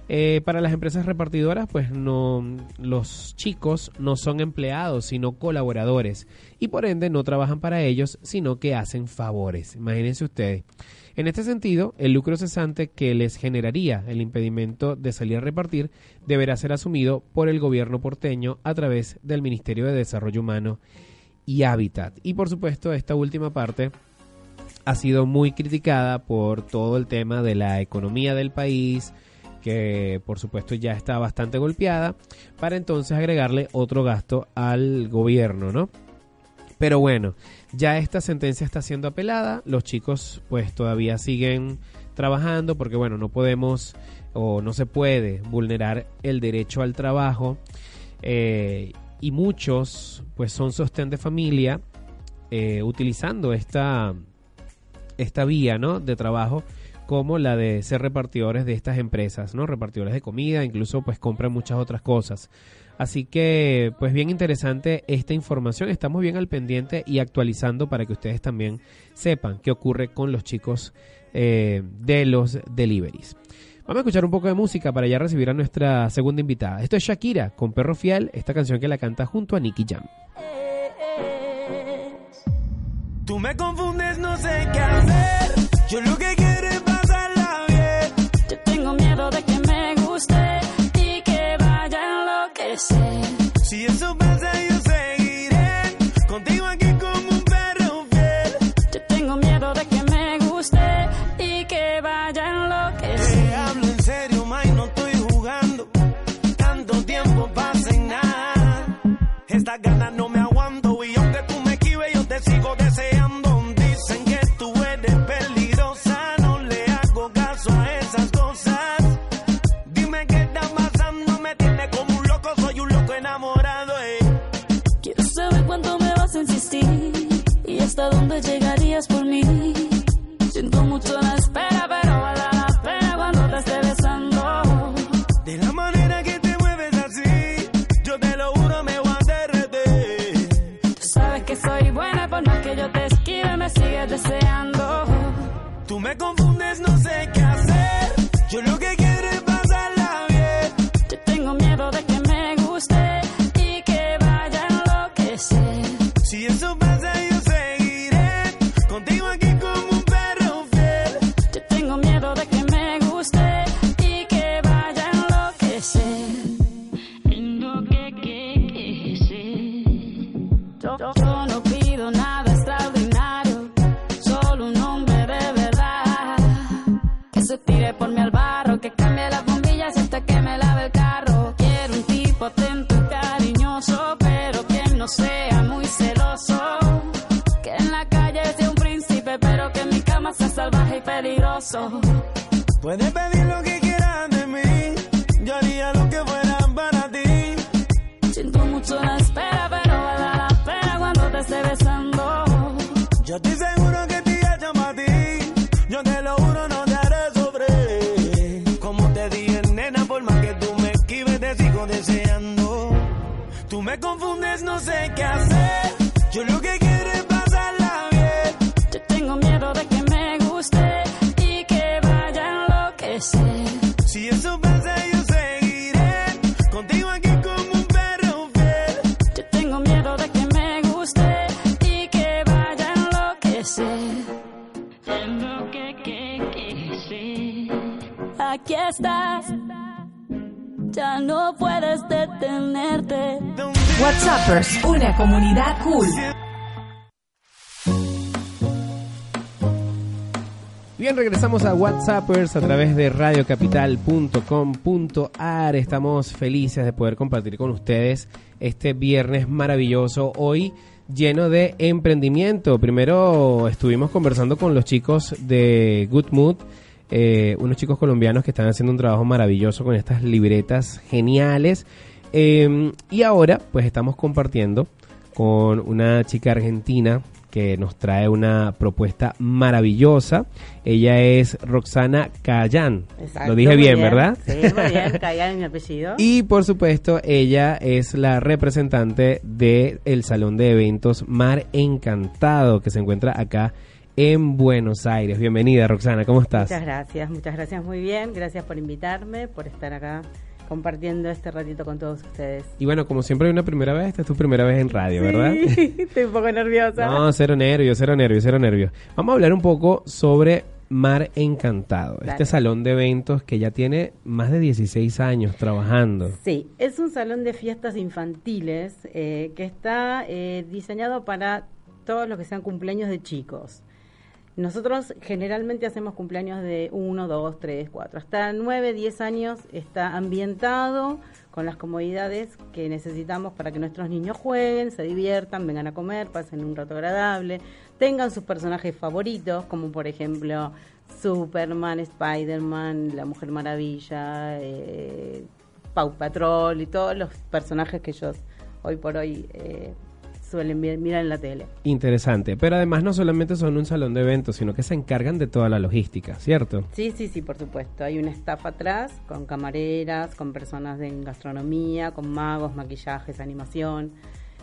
Eh, para las empresas repartidoras, pues no, los chicos no son empleados, sino colaboradores, y por ende no trabajan para ellos, sino que hacen favores. Imagínense ustedes. En este sentido, el lucro cesante que les generaría el impedimento de salir a repartir deberá ser asumido por el gobierno porteño a través del Ministerio de Desarrollo Humano y Hábitat. Y por supuesto, esta última parte ha sido muy criticada por todo el tema de la economía del país, que por supuesto ya está bastante golpeada, para entonces agregarle otro gasto al gobierno, ¿no? Pero bueno, ya esta sentencia está siendo apelada, los chicos pues todavía siguen trabajando porque bueno, no podemos o no se puede vulnerar el derecho al trabajo eh, y muchos pues son sostén de familia eh, utilizando esta, esta vía ¿no? de trabajo como la de ser repartidores de estas empresas, ¿no? Repartidores de comida, incluso pues compran muchas otras cosas. Así que, pues bien interesante esta información. Estamos bien al pendiente y actualizando para que ustedes también sepan qué ocurre con los chicos eh, de los deliveries. Vamos a escuchar un poco de música para ya recibir a nuestra segunda invitada. Esto es Shakira con Perro Fiel, esta canción que la canta junto a Nicky Jam. Tú me confundes, no sé qué hacer. Yo lo que quiero tengo miedo de que me guste y que vaya a enloquecer. Si a WhatsAppers a través de radiocapital.com.ar. Estamos felices de poder compartir con ustedes este viernes maravilloso. Hoy lleno de emprendimiento. Primero estuvimos conversando con los chicos de Good Mood, eh, unos chicos colombianos que están haciendo un trabajo maravilloso con estas libretas geniales. Eh, y ahora, pues estamos compartiendo con una chica argentina que nos trae una propuesta maravillosa. Ella es Roxana Cayán. Exacto, Lo dije bien, ¿verdad? Sí, muy bien, <laughs> Cayán mi apellido. Y por supuesto, ella es la representante del Salón de Eventos Mar Encantado, que se encuentra acá en Buenos Aires. Bienvenida, Roxana, ¿cómo estás? Muchas gracias, muchas gracias, muy bien. Gracias por invitarme, por estar acá compartiendo este ratito con todos ustedes. Y bueno, como siempre una primera vez, esta es tu primera vez en radio, ¿verdad? Sí, <laughs> estoy un poco nerviosa. No, cero nervios, cero nervios, cero nervios. Vamos a hablar un poco sobre Mar Encantado, Dale. este salón de eventos que ya tiene más de 16 años trabajando. Sí, es un salón de fiestas infantiles eh, que está eh, diseñado para todos los que sean cumpleaños de chicos. Nosotros generalmente hacemos cumpleaños de 1, 2, 3, 4. Hasta 9, 10 años está ambientado con las comodidades que necesitamos para que nuestros niños jueguen, se diviertan, vengan a comer, pasen un rato agradable, tengan sus personajes favoritos, como por ejemplo Superman, Spider-Man, La Mujer Maravilla, eh, Pau Patrol y todos los personajes que ellos hoy por hoy eh, suelen mi- mirar en la tele. Interesante, pero además no solamente son un salón de eventos, sino que se encargan de toda la logística, ¿cierto? Sí, sí, sí, por supuesto. Hay un staff atrás con camareras, con personas en gastronomía, con magos, maquillajes, animación.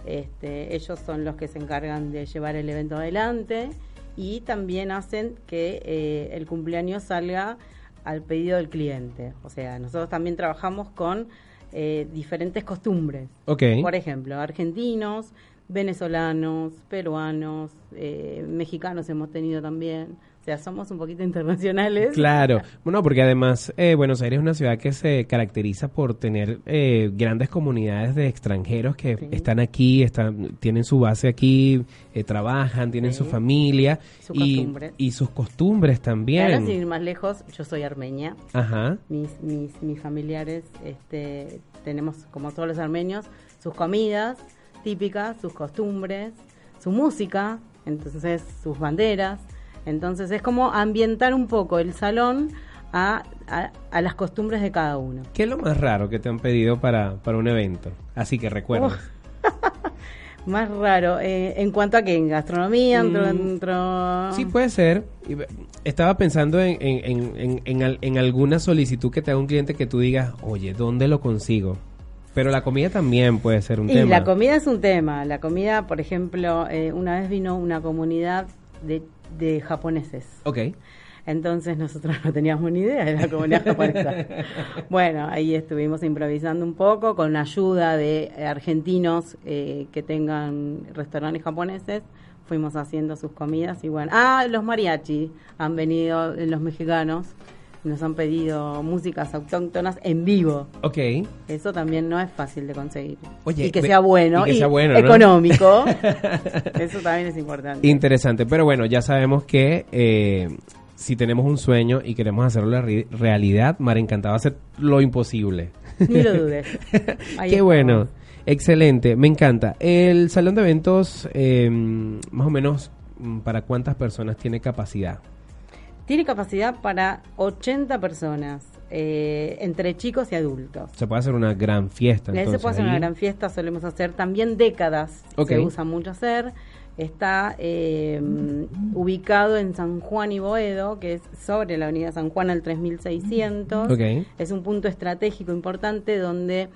Este, ellos son los que se encargan de llevar el evento adelante y también hacen que eh, el cumpleaños salga al pedido del cliente. O sea, nosotros también trabajamos con eh, diferentes costumbres. Ok. Por ejemplo, argentinos, venezolanos, peruanos, eh, mexicanos hemos tenido también. O sea, somos un poquito internacionales. Claro, bueno, porque además eh, Buenos Aires es una ciudad que se caracteriza por tener eh, grandes comunidades de extranjeros que están aquí, están, tienen su base aquí, eh, trabajan, tienen su familia Su y, costumbre. y sus costumbres también. Claro, sin ir más lejos, yo soy armenia. Ajá. Mis, mis, mis familiares, este, tenemos, como todos los armenios, sus comidas típicas, sus costumbres, su música, entonces sus banderas. Entonces es como ambientar un poco el salón a, a, a las costumbres de cada uno. ¿Qué es lo más raro que te han pedido para, para un evento? Así que recuerda. <laughs> Más raro, eh, en cuanto a que en gastronomía, Mm, Sí, puede ser. Estaba pensando en, en, en, en, en al- en alguna solicitud que te haga un cliente que tú digas, oye, ¿dónde lo consigo? Pero la comida también puede ser un y tema. la comida es un tema. La comida, por ejemplo, eh, una vez vino una comunidad de, de japoneses. Ok. Entonces nosotros no teníamos ni idea de la comunidad <laughs> japonesa. bueno, ahí estuvimos improvisando un poco con ayuda de argentinos eh, que tengan restaurantes japoneses. Fuimos haciendo sus comidas y bueno. Ah, los mariachi han venido, eh, los mexicanos. Nos han pedido músicas autóctonas en vivo. Ok. Eso también no es fácil de conseguir. Oye, y que sea bueno y que sea bueno, ¿no? económico. <laughs> Eso también es importante. Interesante, pero bueno, ya sabemos que eh, si tenemos un sueño y queremos hacerlo la re- realidad, Mar Encantado hacer lo imposible. Ni lo dudes. <laughs> Ahí Qué estamos. bueno, excelente, me encanta. El salón de eventos, eh, más o menos, mm, ¿para cuántas personas tiene capacidad? Tiene capacidad para 80 personas, eh, entre chicos y adultos. Se puede hacer una gran fiesta. Se entonces, puede hacer ahí. una gran fiesta, solemos hacer también décadas, Ok. se usa mucho hacer. Está eh, ubicado en San Juan y Boedo, que es sobre la avenida San Juan al 3600. Ok. Es un punto estratégico importante donde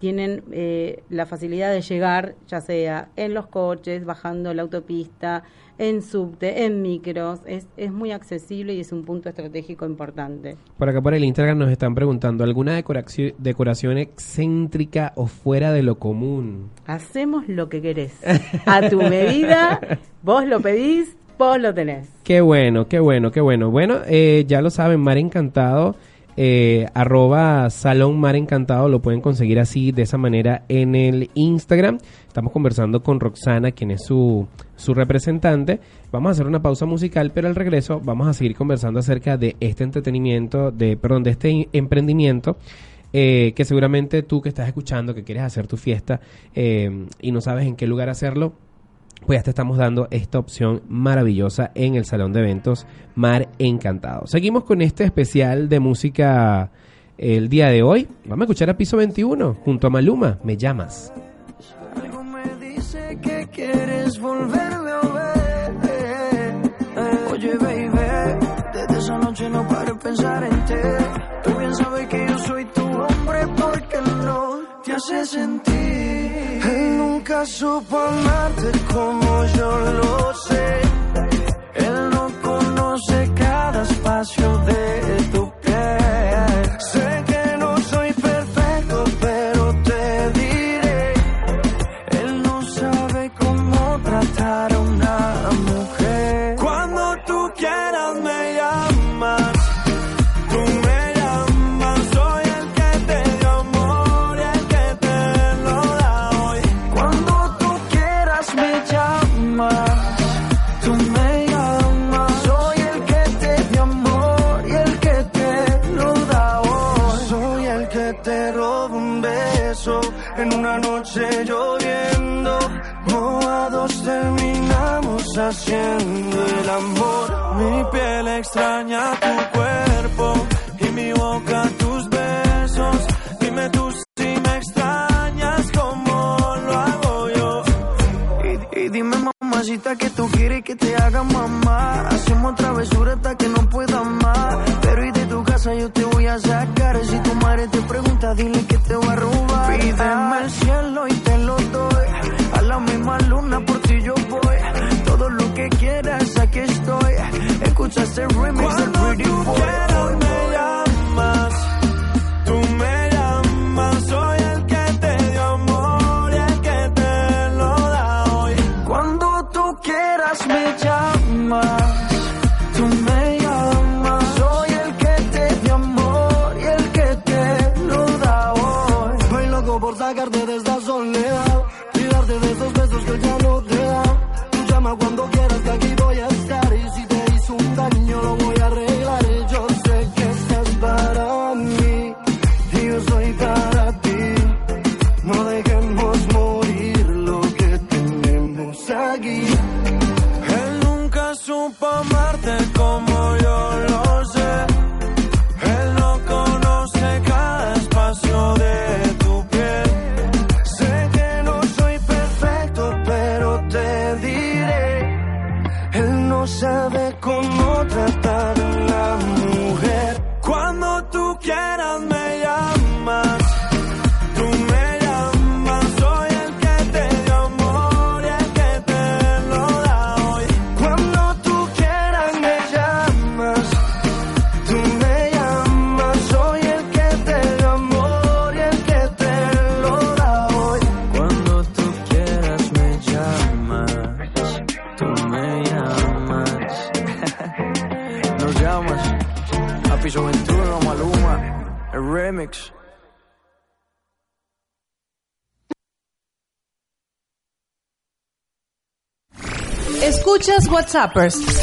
tienen eh, la facilidad de llegar, ya sea en los coches, bajando la autopista, en subte, en micros. Es, es muy accesible y es un punto estratégico importante. Por acá por el Instagram nos están preguntando, ¿alguna decoración, decoración excéntrica o fuera de lo común? Hacemos lo que querés. A tu medida, vos lo pedís, vos lo tenés. Qué bueno, qué bueno, qué bueno. Bueno, eh, ya lo saben, Mar Encantado eh, arroba Salón Mar Encantado, lo pueden conseguir así, de esa manera, en el Instagram. Estamos conversando con Roxana, quien es su, su representante. Vamos a hacer una pausa musical, pero al regreso vamos a seguir conversando acerca de este entretenimiento, de, perdón, de este emprendimiento eh, que seguramente tú que estás escuchando, que quieres hacer tu fiesta eh, y no sabes en qué lugar hacerlo, pues ya te estamos dando esta opción maravillosa en el Salón de Eventos Mar Encantado. Seguimos con este especial de música el día de hoy. Vamos a escuchar a Piso 21 junto a Maluma, Me llamas. Algo me dice que quieres a. Oye, baby, desde esa noche no paro pensar en ti. Te hace sentir. Él nunca supo amarte como yo lo sé. Él no conoce cada espacio de tu haciendo el amor. Mi piel extraña tu cuerpo y mi boca tus besos. Dime tú si me extrañas como lo hago yo. Y, y dime mamacita que tú quieres que te haga mamá. Hacemos travesura hasta que no pueda más. Pero y de tu casa yo te voy a sacar. Si tu madre te pregunta, dile que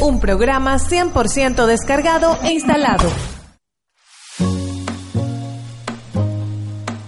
Un programa 100% descargado e instalado.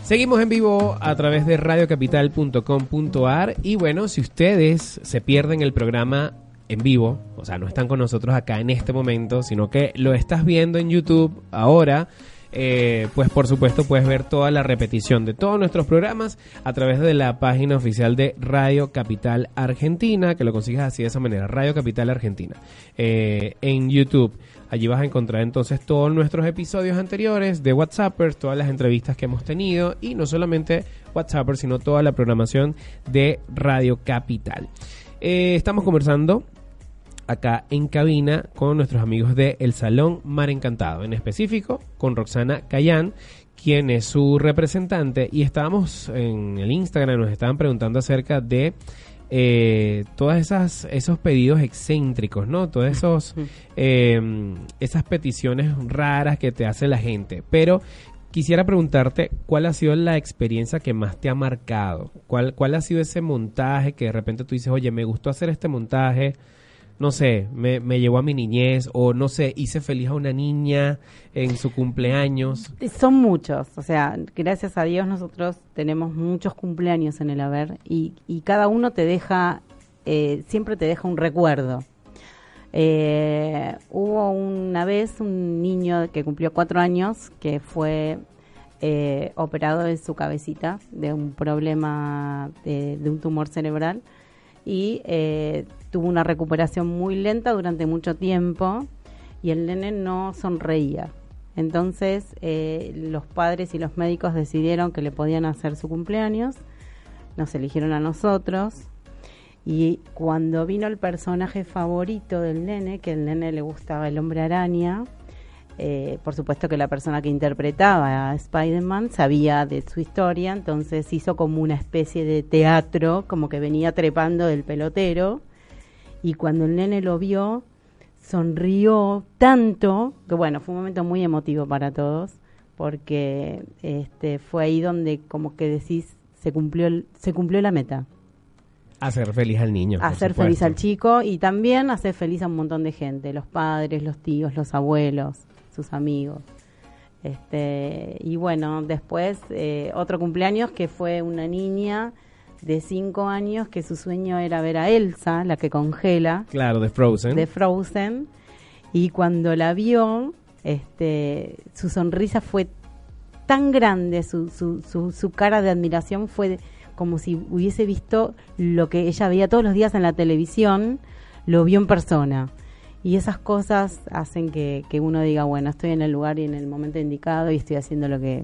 Seguimos en vivo a través de radiocapital.com.ar y bueno, si ustedes se pierden el programa en vivo, o sea, no están con nosotros acá en este momento, sino que lo estás viendo en YouTube ahora, eh, pues por supuesto puedes ver toda la repetición de todos nuestros programas a través de la página oficial de Radio Capital Argentina, que lo consigues así de esa manera, Radio Capital Argentina, eh, en YouTube. Allí vas a encontrar entonces todos nuestros episodios anteriores de WhatsAppers, todas las entrevistas que hemos tenido y no solamente WhatsAppers, sino toda la programación de Radio Capital. Eh, estamos conversando acá en cabina con nuestros amigos de El Salón Mar Encantado, en específico con Roxana Cayán, quien es su representante, y estábamos en el Instagram, nos estaban preguntando acerca de eh, todas esas esos pedidos excéntricos, ¿no? Todas esos <laughs> eh, esas peticiones raras que te hace la gente. Pero quisiera preguntarte cuál ha sido la experiencia que más te ha marcado. ¿Cuál cuál ha sido ese montaje que de repente tú dices, oye, me gustó hacer este montaje? No sé, me, me llevó a mi niñez o no sé, hice feliz a una niña en su cumpleaños. Son muchos, o sea, gracias a Dios nosotros tenemos muchos cumpleaños en el haber y, y cada uno te deja, eh, siempre te deja un recuerdo. Eh, hubo una vez un niño que cumplió cuatro años que fue eh, operado de su cabecita de un problema de, de un tumor cerebral y eh, tuvo una recuperación muy lenta durante mucho tiempo y el nene no sonreía. Entonces eh, los padres y los médicos decidieron que le podían hacer su cumpleaños, nos eligieron a nosotros y cuando vino el personaje favorito del nene, que el nene le gustaba el hombre araña, eh, por supuesto que la persona que interpretaba a Spider-Man sabía de su historia, entonces hizo como una especie de teatro, como que venía trepando del pelotero, y cuando el nene lo vio, sonrió tanto, que bueno, fue un momento muy emotivo para todos, porque este fue ahí donde como que decís, se cumplió, el- se cumplió la meta Hacer feliz al niño. hacer feliz al chico y también hacer feliz a un montón de gente, los padres, los tíos, los abuelos, sus amigos. Este, y bueno, después eh, otro cumpleaños que fue una niña de cinco años que su sueño era ver a Elsa, la que congela, Claro, de Frozen. de Frozen, y cuando la vio, este, su sonrisa fue tan grande, su, su, su, su cara de admiración fue de- como si hubiese visto lo que ella veía todos los días en la televisión, lo vio en persona. Y esas cosas hacen que, que uno diga, bueno, estoy en el lugar y en el momento indicado y estoy haciendo lo que,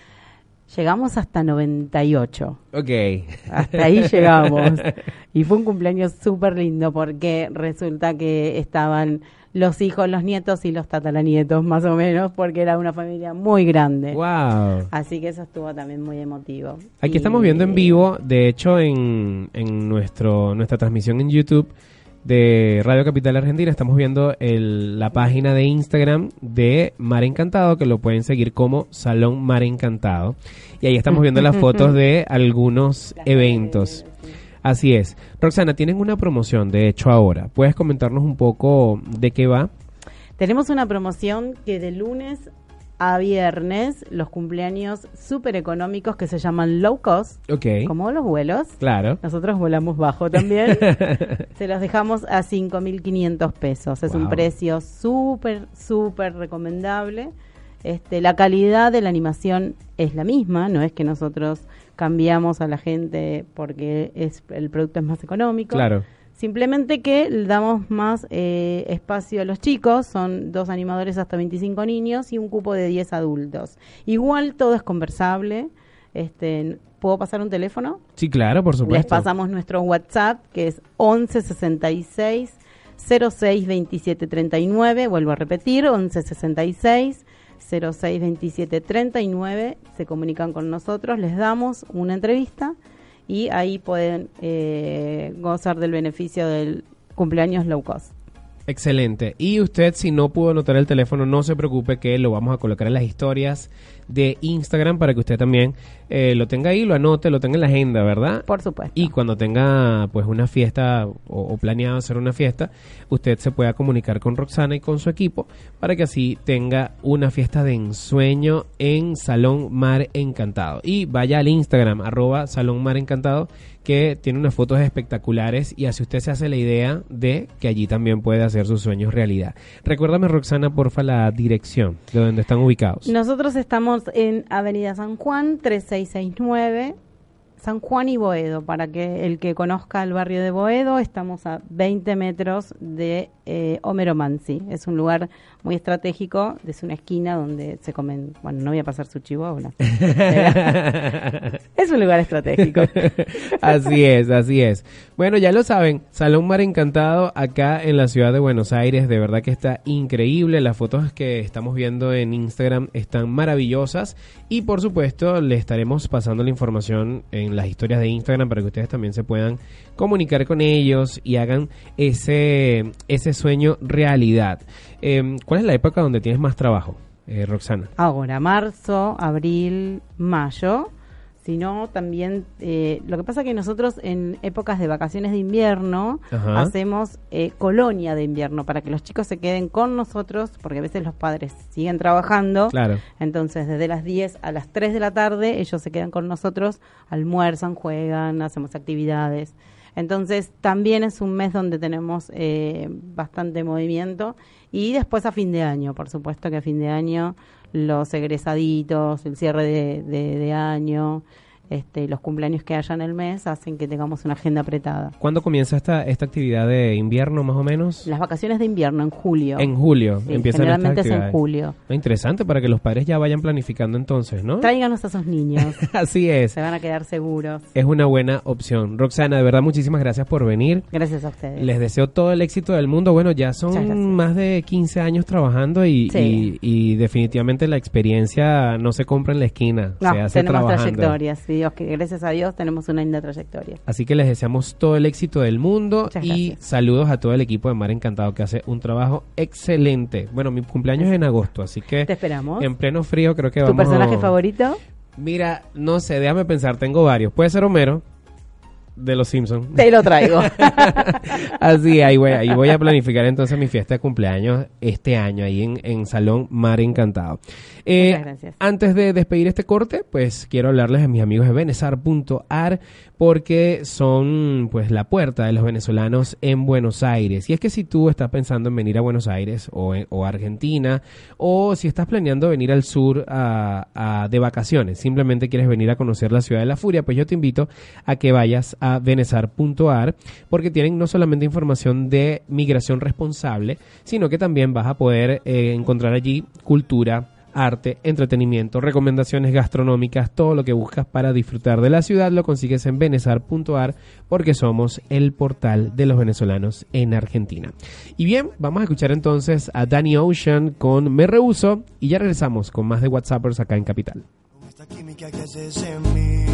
Llegamos hasta 98. Ok. <laughs> Hasta ahí llegamos. <laughs> Y fue un cumpleaños súper lindo porque resulta que estaban los hijos, los nietos y los tataranietos, más o menos, porque era una familia muy grande. Wow. Así que eso estuvo también muy emotivo. Aquí Y- estamos viendo en vivo, de hecho en, en nuestro nuestra transmisión en YouTube de Radio Capital Argentina, estamos viendo el- la página de Instagram de Mar Encantado, que lo pueden seguir como Salón Mar Encantado. Y ahí estamos viendo las fotos de <laughs> algunos eventos. Así es. Roxana, tienen una promoción, de hecho, ahora. ¿Puedes comentarnos un poco de qué va? Tenemos una promoción que de lunes a viernes, los cumpleaños súper económicos que se llaman low cost, Ok. como los vuelos. Claro. Nosotros volamos bajo también. <laughs> se los dejamos a 5.500 pesos. Es un precio súper, súper recomendable. Este, la calidad de la animación es la misma, no es que nosotros cambiamos a la gente porque es el producto es más económico. Claro. Simplemente que le damos más eh, espacio a los chicos, son dos animadores hasta 25 niños y un cupo de 10 adultos. Igual todo es conversable. Este, ¿Puedo pasar un teléfono? Sí, claro, por supuesto. Les pasamos nuestro WhatsApp, que es 1166 06 27 39. Vuelvo a repetir, 1166 06 27 39. Se comunican con nosotros, les damos una entrevista y ahí pueden eh, gozar del beneficio del cumpleaños low cost. Excelente. Y usted, si no pudo anotar el teléfono, no se preocupe que lo vamos a colocar en las historias de Instagram para que usted también eh, lo tenga ahí, lo anote, lo tenga en la agenda, ¿verdad? Por supuesto. Y cuando tenga pues una fiesta o, o planeado hacer una fiesta, usted se pueda comunicar con Roxana y con su equipo para que así tenga una fiesta de ensueño en Salón Mar Encantado. Y vaya al Instagram, arroba Salón Mar Encantado, que tiene unas fotos espectaculares y así usted se hace la idea de que allí también puede hacer sus sueños realidad. Recuérdame, Roxana, porfa, la dirección de donde están ubicados. Nosotros estamos en Avenida San Juan 3669, San Juan y Boedo. Para que el que conozca el barrio de Boedo, estamos a 20 metros de eh, Homero Mansi. Es un lugar muy estratégico, es una esquina donde se comen, bueno, no voy a pasar su chivo ahora. <laughs> es un lugar estratégico. <laughs> así es, así es. Bueno, ya lo saben, Salón Mar Encantado acá en la ciudad de Buenos Aires, de verdad que está increíble. Las fotos que estamos viendo en Instagram están maravillosas y por supuesto le estaremos pasando la información en las historias de Instagram para que ustedes también se puedan comunicar con ellos y hagan ese, ese sueño realidad. Eh, ¿Cuál es la época donde tienes más trabajo, eh, Roxana? Ahora, marzo, abril, mayo. Si no, también eh, lo que pasa que nosotros en épocas de vacaciones de invierno Ajá. hacemos eh, colonia de invierno para que los chicos se queden con nosotros, porque a veces los padres siguen trabajando. Claro. Entonces, desde las 10 a las 3 de la tarde, ellos se quedan con nosotros, almuerzan, juegan, hacemos actividades. Entonces, también es un mes donde tenemos eh, bastante movimiento. Y después a fin de año, por supuesto que a fin de año los egresaditos, el cierre de, de- de año, este, los cumpleaños que haya en el mes hacen que tengamos una agenda apretada. ¿Cuándo comienza esta, esta actividad de invierno más o menos? Las vacaciones de invierno en julio. En julio Sí, empiezan generalmente estas es en julio. Interesante para que los padres ya vayan planificando entonces, ¿no? Tráiganos a esos niños. <laughs> Así es. Se van a quedar seguros. Es una buena opción. Roxana, de verdad muchísimas gracias por venir. Gracias a ustedes. Les deseo todo el éxito del mundo. Bueno, ya son más de 15 años trabajando y, Sí. y- y definitivamente la experiencia no se compra en la esquina, No, se hace tenemos trabajando. trayectorias, sí, Dios, que gracias a Dios tenemos una linda trayectoria. Así que les deseamos todo el éxito del mundo Muchas y gracias. saludos a todo el equipo de Mar Encantado que hace un trabajo excelente. Bueno, mi cumpleaños es en agosto, así que Te esperamos. en pleno frío creo que ¿Tu vamos personaje favorito? Mira, no sé, déjame pensar, tengo varios. Puede ser Homero de los Simpsons. Te lo traigo. <laughs> Así, ahí voy, ahí voy a planificar entonces mi fiesta de cumpleaños este año, ahí en, en Salón Mar Encantado. Eh, Muchas gracias. Antes de despedir este corte, pues quiero hablarles de mis amigos de Benesar.ar porque son pues la puerta de los venezolanos en Buenos Aires. Y es que si tú estás pensando en venir a Buenos Aires o, en- o a Argentina o si estás planeando venir al sur a- a- de vacaciones, simplemente quieres venir a conocer la ciudad de la furia, pues yo te invito a que vayas a Benesar.ar porque tienen no solamente información de migración responsable, sino que también vas a poder eh, encontrar allí cultura, arte, entretenimiento, recomendaciones gastronómicas, todo lo que buscas para disfrutar de la ciudad lo consigues en benesar.ar porque somos el portal de los venezolanos en Argentina. Y bien, vamos a escuchar entonces a Danny Ocean con Me Rehuso y ya regresamos con más de WhatsAppers acá en Capital. química en mí.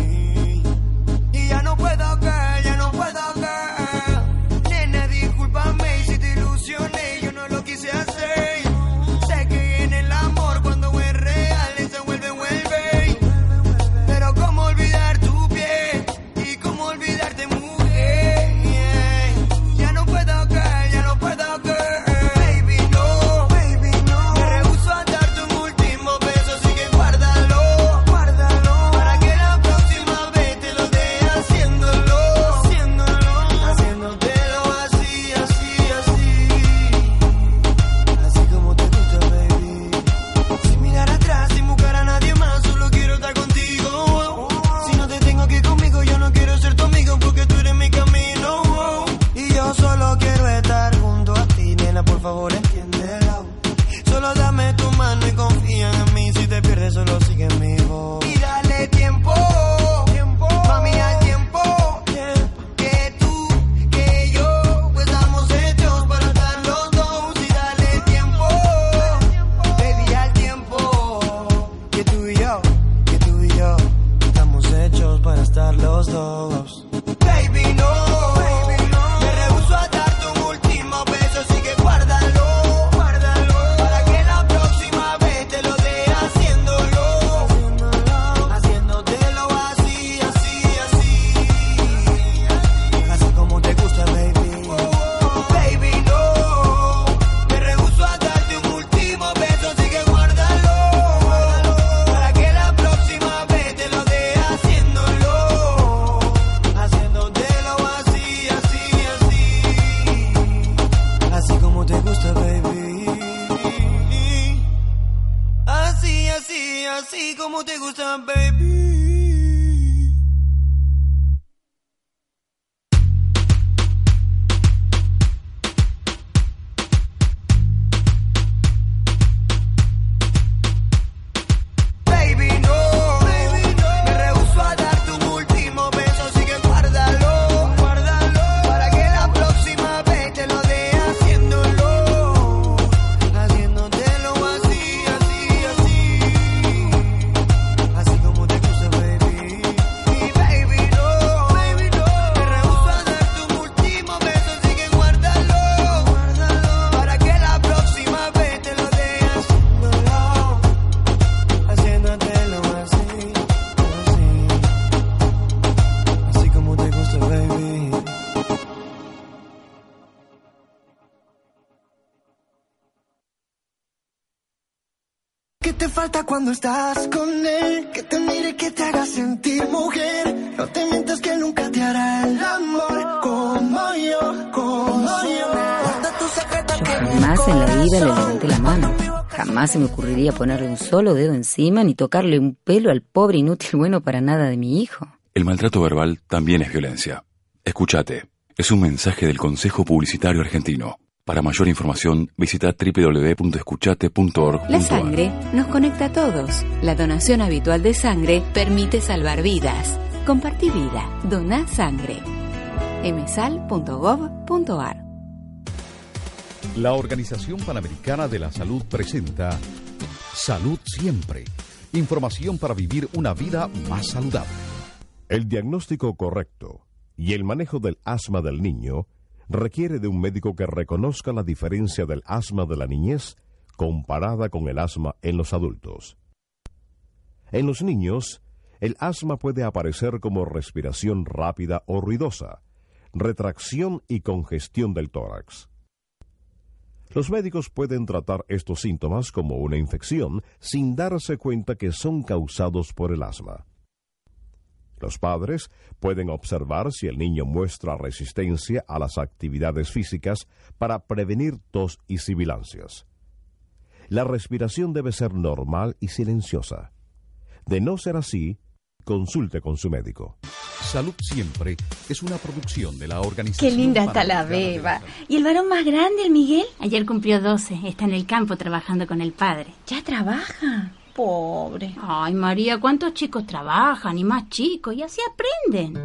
Cuando estás con él. Que te mire, que te haga sentir mujer. No te mientas que nunca te hará el amor como yo, como yo. Jamás en la vida le levanté la mano. Jamás se me ocurriría ponerle un solo dedo encima ni tocarle un pelo al pobre inútil bueno para nada de mi hijo. El maltrato verbal también es violencia. Escúchate. Es un mensaje del Consejo Publicitario Argentino. Para mayor información, visita www.escuchate.org.ar. La sangre nos conecta a todos. La donación habitual de sangre permite salvar vidas. Compartí vida. Doná sangre. emsal.gov.ar La Organización Panamericana de la Salud presenta Salud Siempre. Información para vivir una vida más saludable. El diagnóstico correcto y el manejo del asma del niño requiere de un médico que reconozca la diferencia del asma de la niñez comparada con el asma en los adultos. En los niños, el asma puede aparecer como respiración rápida o ruidosa, retracción y congestión del tórax. Los médicos pueden tratar estos síntomas como una infección sin darse cuenta que son causados por el asma. Los padres pueden observar si el niño muestra resistencia a las actividades físicas para prevenir tos y sibilancias. La respiración debe ser normal y silenciosa. De no ser así, consulte con su médico. Salud Siempre es una producción de la Organización Qué linda está la beba. ¿Y el varón más grande, el Miguel? Ayer cumplió 12, está en el campo trabajando con el padre. ¿Ya trabaja? Pobre. Ay, María, ¿cuántos chicos trabajan y más chicos? Y así aprenden.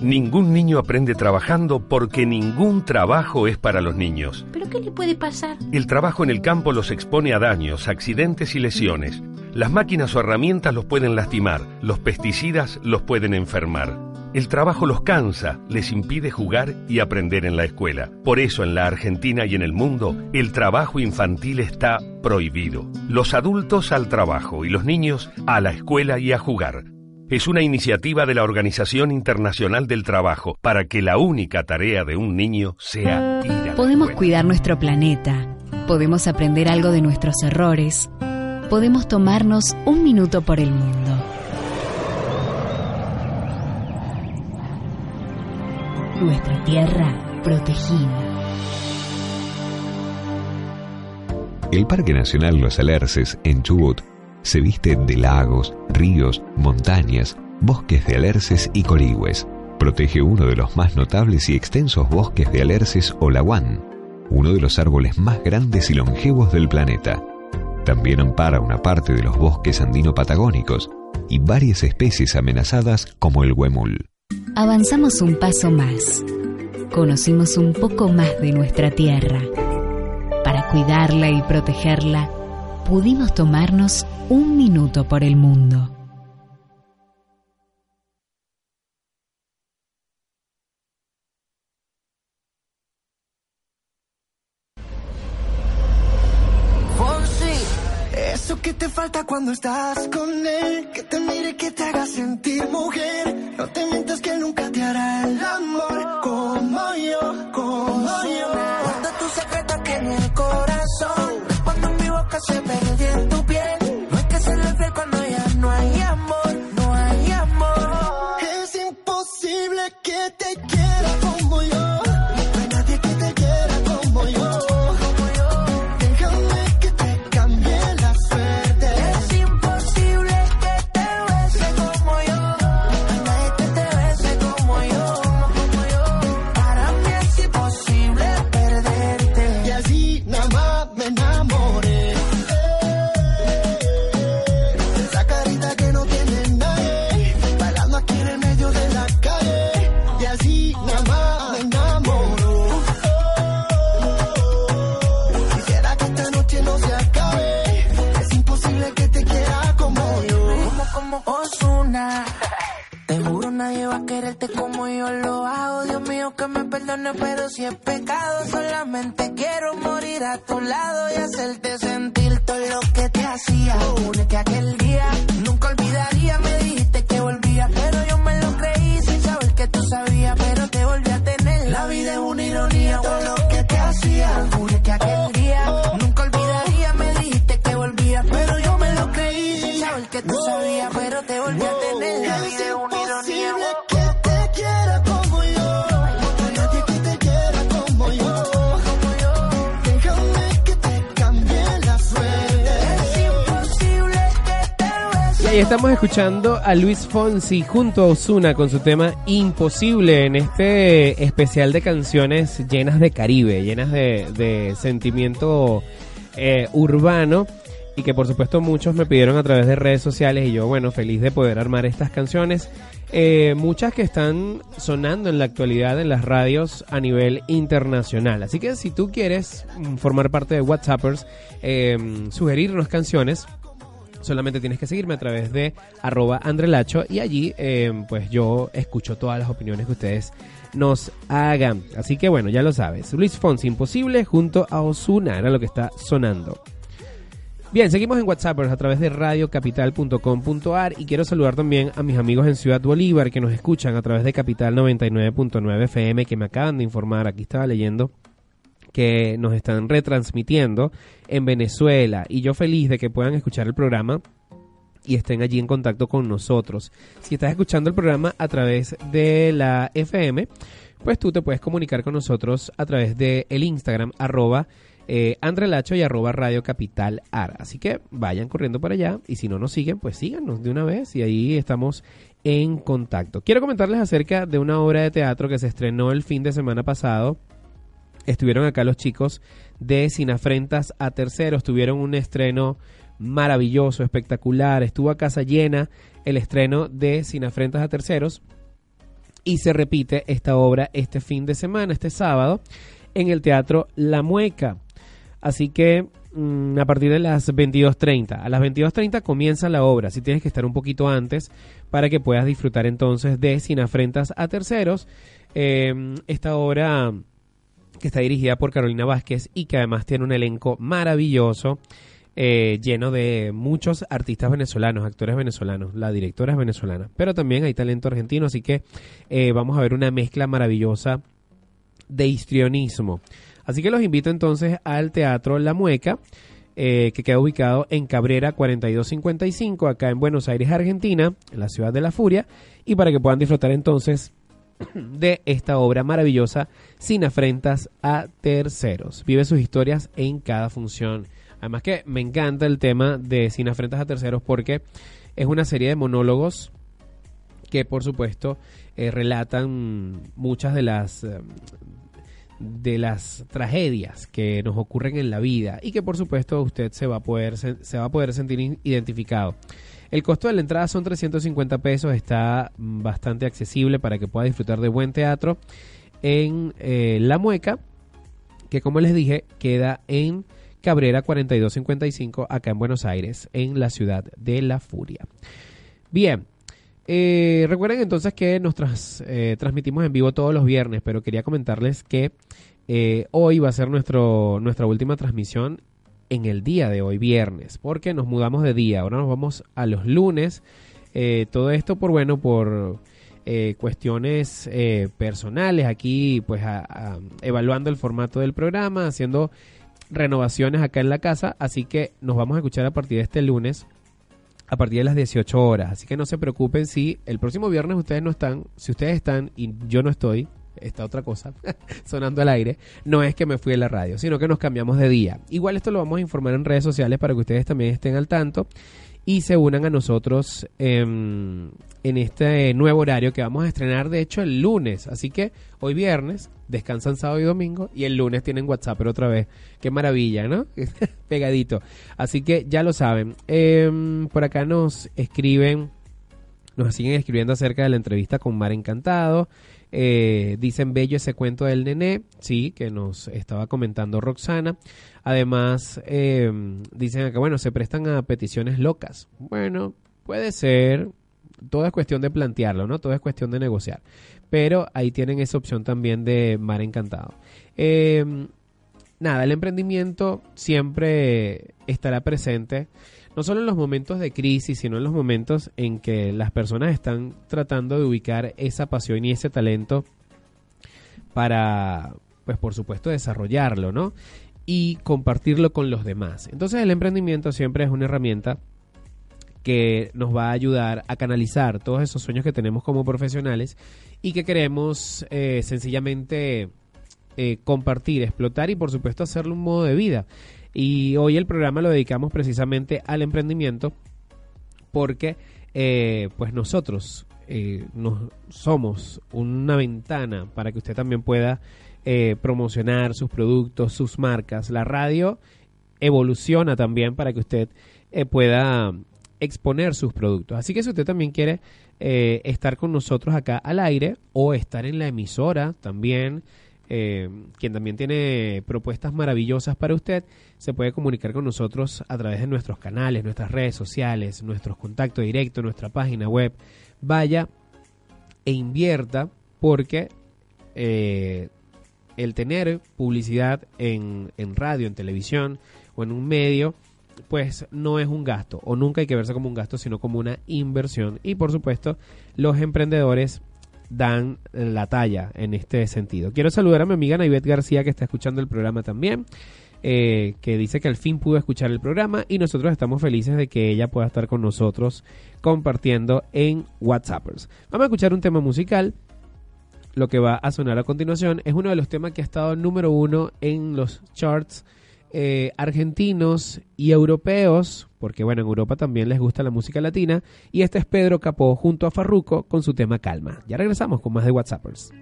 Ningún niño aprende trabajando porque ningún trabajo es para los niños. ¿Pero qué le puede pasar? El trabajo en el campo los expone a daños, accidentes y lesiones. Las máquinas o herramientas los pueden lastimar, los pesticidas los pueden enfermar. El trabajo los cansa, les impide jugar y aprender en la escuela. Por eso en la Argentina y en el mundo, el trabajo infantil está prohibido. Los adultos al trabajo y los niños a la escuela y a jugar. Es una iniciativa de la Organización Internacional del Trabajo para que la única tarea de un niño sea ir a la Podemos cuidar nuestro planeta, podemos aprender algo de nuestros errores, podemos tomarnos un minuto por el mundo. Nuestra tierra protegida. El Parque Nacional Los Alerces, en Chubut, se viste de lagos, ríos, montañas, bosques de alerces y corigües. Protege uno de los más notables y extensos bosques de alerces o uno de los árboles más grandes y longevos del planeta. También ampara una parte de los bosques andino-patagónicos y varias especies amenazadas como el huemul. Avanzamos un paso más. Conocimos un poco más de nuestra tierra. Para cuidarla y protegerla, pudimos tomarnos un minuto por el mundo. Falta cuando estás con él. Que te mire, que te haga sentir mujer. No te mientas que nunca te hará el amor como yo, como yo. Guarda tus secretos que en el corazón. Cuando mi boca se perdió como yo lo hago. Dios mío que me perdone, pero si es pecado, solamente quiero morir a tu lado y hacerte sentir todo lo que te hacía. Jure que aquel día nunca olvidaría. Me dijiste que volvías, pero yo me lo creí sin saber que tú sabías, pero te volví a tener. La vida es una ironía, ahí estamos escuchando a Luis Fonsi junto a Osuna con su tema Imposible en este especial de canciones llenas de Caribe, llenas de, de sentimiento eh, urbano y que por supuesto muchos me pidieron a través de redes sociales y yo bueno feliz de poder armar estas canciones. Eh, muchas que están sonando en la actualidad en las radios a nivel internacional. Así que si tú quieres mm, formar parte de WhatsAppers, eh, sugerirnos canciones, solamente tienes que seguirme a través de arroba andrelacho y allí eh, pues yo escucho todas las opiniones que ustedes nos hagan. Así que bueno, ya lo sabes. Luis Fonsi, Imposible junto a Osuna era lo que está sonando. Bien, seguimos en WhatsApp a través de radiocapital.com.ar y quiero saludar también a mis amigos en Ciudad Bolívar que nos escuchan a través de Capital 99.9 FM que me acaban de informar, aquí estaba leyendo que nos están retransmitiendo en Venezuela y yo feliz de que puedan escuchar el programa y estén allí en contacto con nosotros. Si estás escuchando el programa a través de la FM, pues tú te puedes comunicar con nosotros a través de el Instagram arroba eh, Andrelacho y arroba Radio Capital. Así que vayan corriendo para allá y si no nos siguen, pues síganos de una vez y ahí estamos en contacto. Quiero comentarles acerca de una obra de teatro que se estrenó el fin de semana pasado. Estuvieron acá los chicos de Sinafrentas a Terceros, tuvieron un estreno maravilloso, espectacular, estuvo a casa llena el estreno de Sinafrentas a Terceros y se repite esta obra este fin de semana, este sábado, en el Teatro La Mueca. Así que mm, a partir de las 22.30. A las 22.30 comienza la obra, así tienes que estar un poquito antes para que puedas disfrutar entonces de Sin Afrentas a Terceros. Eh, esta obra que está dirigida por Carolina Vázquez y que además tiene un elenco maravilloso. eh, lleno de muchos artistas venezolanos, actores venezolanos, la directora es venezolana, pero también hay talento argentino, así que eh, vamos a ver una mezcla maravillosa de histrionismo. Así que los invito entonces al Teatro La Mueca, eh, que queda ubicado en Cabrera 4255, acá en Buenos Aires, Argentina, en la ciudad de la Furia, y para que puedan disfrutar entonces de esta obra maravillosa, sin afrentas a terceros. Vive sus historias en cada función. Además que me encanta el tema de Sin afrentas a terceros porque es una serie de monólogos que por supuesto eh, relatan muchas de las eh, de las tragedias que nos ocurren en la vida y que por supuesto usted se va a poder se, va a poder sentir identificado. El costo de la entrada son 350 pesos, está mm, bastante accesible para que pueda disfrutar de buen teatro en eh, La Mueca, que como les dije queda en Cabrera 4255 acá en Buenos Aires, en la ciudad de La Furia. Bien, eh, recuerden entonces que nos eh, transmitimos en vivo todos los viernes, pero quería comentarles que hoy va a ser nuestro, nuestra última transmisión en el día de hoy, viernes, porque nos mudamos de día. Ahora nos vamos a los lunes. Eh, todo esto por, bueno, por eh, cuestiones eh, personales, aquí pues a- evaluando el formato del programa, haciendo renovaciones acá en la casa, así que nos vamos a escuchar a partir de este lunes a partir de las 18 horas. Así que no se preocupen si el próximo viernes ustedes no están, si ustedes están y yo no estoy, está otra cosa <laughs> sonando al aire, no es que me fui de la radio, sino que nos cambiamos de día. Igual esto lo vamos a informar en redes sociales para que ustedes también estén al tanto y se unan a nosotros em, en este nuevo horario que vamos a estrenar de hecho el lunes. Así que hoy viernes descansan sábado y domingo y el lunes tienen WhatsApp pero otra vez. Qué maravilla, ¿no? <laughs> Pegadito. Así que ya lo saben. Em, por acá nos escriben, nos siguen escribiendo acerca de la entrevista con Mar Encantado. Eh, dicen bello ese cuento del nené, sí, que nos estaba comentando Roxana. Además, eh, dicen acá, bueno, se prestan a peticiones locas. Bueno, puede ser. Todo es cuestión de plantearlo, ¿no? Todo es cuestión de negociar. Pero ahí tienen esa opción también de Mar Encantado. Eh, nada, el emprendimiento siempre estará presente, no solo en los momentos de crisis, sino en los momentos en que las personas están tratando de ubicar esa pasión y ese talento para, pues por supuesto, desarrollarlo, ¿no? Y compartirlo con los demás. Entonces el emprendimiento siempre es una herramienta que nos va a ayudar a canalizar todos esos sueños que tenemos como profesionales y que queremos eh, sencillamente eh, compartir, explotar y por supuesto hacerlo un modo de vida. Y hoy el programa lo dedicamos precisamente al emprendimiento porque eh, pues nosotros eh, nos, somos una ventana para que usted también pueda eh, promocionar sus productos, sus marcas. La radio evoluciona también para que usted pueda exponer sus productos. Así que si usted también quiere estar con nosotros acá al aire o estar en la emisora también, eh, quien también tiene propuestas maravillosas para usted, se puede comunicar con nosotros a través de nuestros canales, nuestras redes sociales, nuestros contactos directos, nuestra página web. Vaya e invierta porque eh, el tener publicidad en, en radio, en televisión o en un medio, pues no es un gasto o nunca hay que verse como un gasto, sino como una inversión. Y por supuesto, los emprendedores dan la talla en este sentido. Quiero saludar a mi amiga Naivet García que está escuchando el programa también. eh, que dice que al fin pudo escuchar el programa y nosotros estamos felices de que ella pueda estar con nosotros compartiendo en WhatsAppers. Vamos a escuchar un tema musical. Lo que va a sonar a continuación es uno de los temas que ha estado número uno en los charts eh, argentinos y europeos, porque bueno, en Europa también les gusta la música latina, y este es Pedro Capó junto a Farruco con su tema Calma. Ya regresamos con más de WhatsAppers.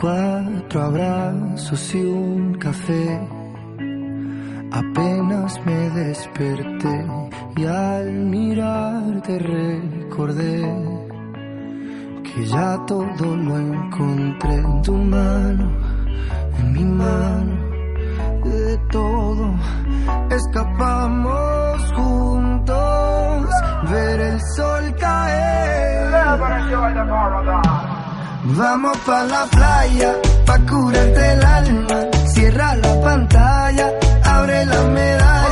Cuatro abrazos y un café. Apenas me desperté y al mirarte recordé que ya todo lo encontré en tu mano, en mi mano. De todo escapamos juntos, ver el sol caer. Vamos pa la playa, pa curarte el alma. Cierra la pantalla, abre la medalla.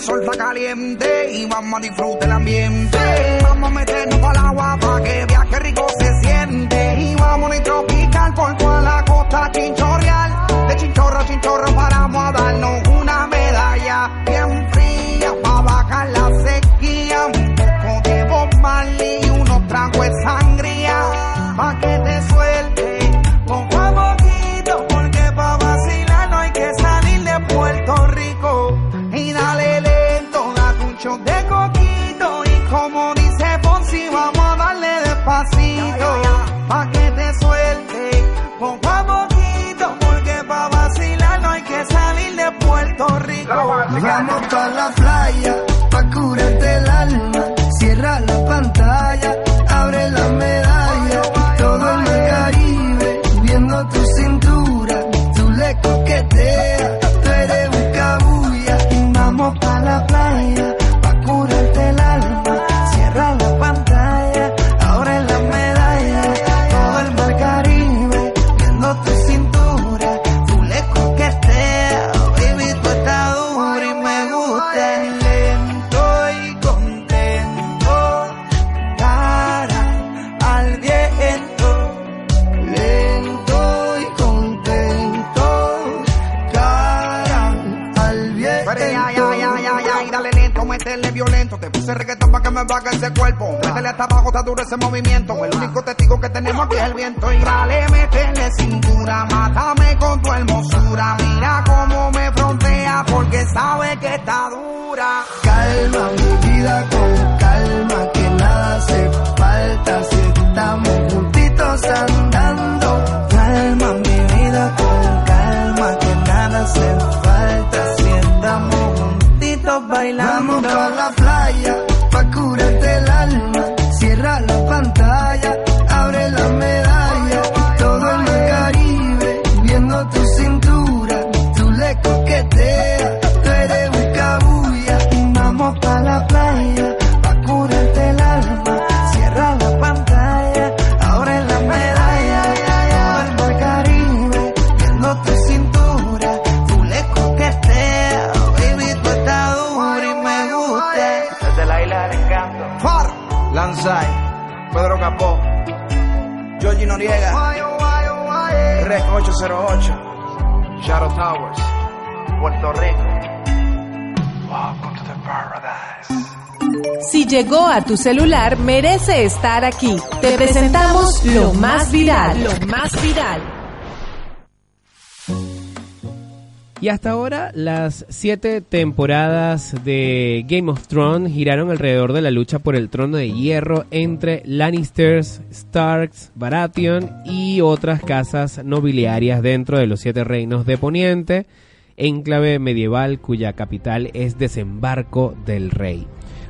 Sol está caliente y vamos a disfrutar el ambiente. Vamos a meternos para el agua para que viaje rico se siente. Y vamos a tropical por toda la costa chinchorreal. De chinchorro a chinchorro paramos abajo, está Lanzai, Pedro Capó, Georgie Noriega, Rec 808, Shadow Towers, Puerto Rico. Welcome to the paradise. Si llegó a tu celular, merece estar aquí. Te presentamos lo más viral. Lo más viral. Y hasta ahora las siete temporadas de Game of Thrones giraron alrededor de la lucha por el trono de hierro entre Lannisters, Starks, Baratheon y otras casas nobiliarias dentro de los siete reinos de Poniente, enclave medieval cuya capital es Desembarco del Rey.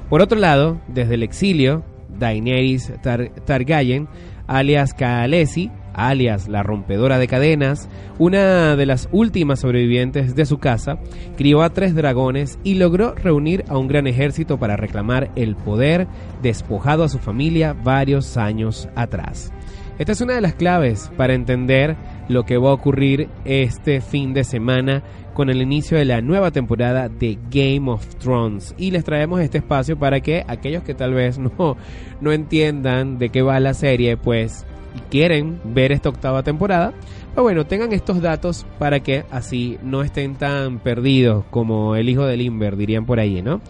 Por otro lado, desde el exilio, Daenerys Tar- Targaryen, alias Khaleesi, alias la rompedora de cadenas, una de las últimas sobrevivientes de su casa, crió a tres dragones y logró reunir a un gran ejército para reclamar el poder despojado a su familia varios años atrás. Esta es una de las claves para entender lo que va a ocurrir este fin de semana con el inicio de la nueva temporada de Game of Thrones. Y les traemos este espacio para que aquellos que tal vez <laughs> no, no entiendan de qué va la serie, pues quieren ver esta octava temporada, pues bueno, tengan estos datos para que así no estén tan perdidos como el hijo de Limber, dirían por ahí, ¿no?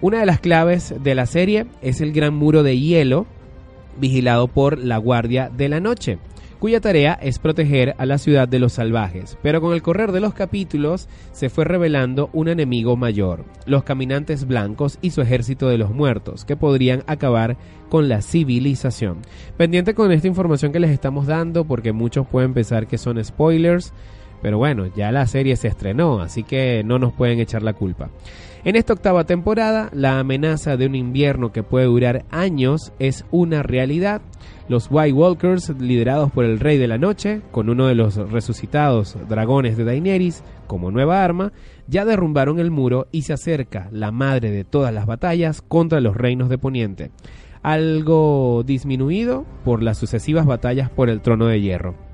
Una de las claves de la serie es el gran muro de hielo vigilado por la Guardia de la Noche, cuya tarea es proteger a la ciudad de los salvajes. Pero con el correr de los capítulos se fue revelando un enemigo mayor, los caminantes blancos y su ejército de los muertos, que podrían acabar con la civilización. Pendiente con esta información que les estamos dando, porque muchos pueden pensar que son spoilers. Pero bueno, ya la serie se estrenó, así que no nos pueden echar la culpa. En esta octava temporada, la amenaza de un invierno que puede durar años es una realidad. Los White Walkers, liderados por el Rey de la Noche, con uno de los resucitados dragones de Daenerys como nueva arma, ya derrumbaron el muro y se acerca la madre de todas las batallas contra los reinos de Poniente, algo disminuido por las sucesivas batallas por el trono de hierro.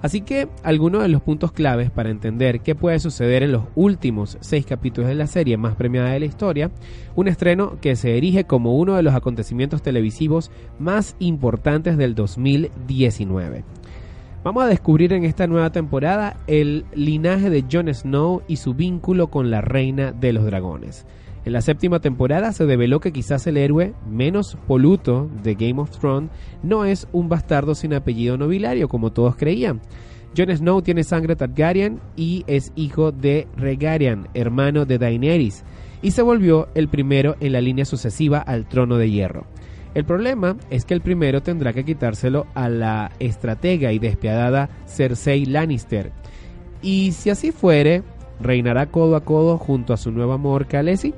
Así que algunos de los puntos claves para entender qué puede suceder en los últimos seis capítulos de la serie más premiada de la historia, un estreno que se erige como uno de los acontecimientos televisivos más importantes del 2019. Vamos a descubrir en esta nueva temporada el linaje de Jon Snow y su vínculo con la reina de los dragones. En la séptima temporada se develó que quizás el héroe menos poluto de Game of Thrones no es un bastardo sin apellido nobiliario como todos creían. Jon Snow tiene sangre Targaryen y es hijo de Regarian, hermano de Daenerys, y se volvió el primero en la línea sucesiva al trono de hierro. El problema es que el primero tendrá que quitárselo a la estratega y despiadada Cersei Lannister. Y si así fuere, reinará codo a codo junto a su nuevo amor Khaleesi.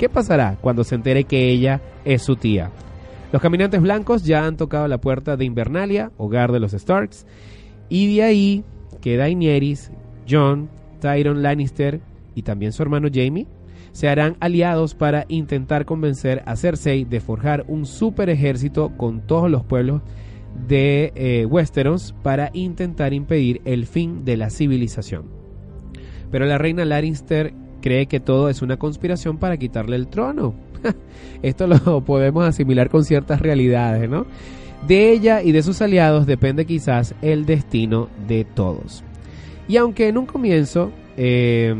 ¿Qué pasará cuando se entere que ella es su tía? Los caminantes blancos ya han tocado la puerta de Invernalia, hogar de los Starks, y de ahí que Daenerys, Jon, Tyrion Lannister y también su hermano Jaime se harán aliados para intentar convencer a Cersei de forjar un super ejército con todos los pueblos de eh, Westeros para intentar impedir el fin de la civilización. Pero la reina Lannister cree que todo es una conspiración para quitarle el trono. <laughs> Esto lo <laughs> podemos asimilar con ciertas realidades, ¿no? De ella y de sus aliados depende quizás el destino de todos. Y aunque en un comienzo eh,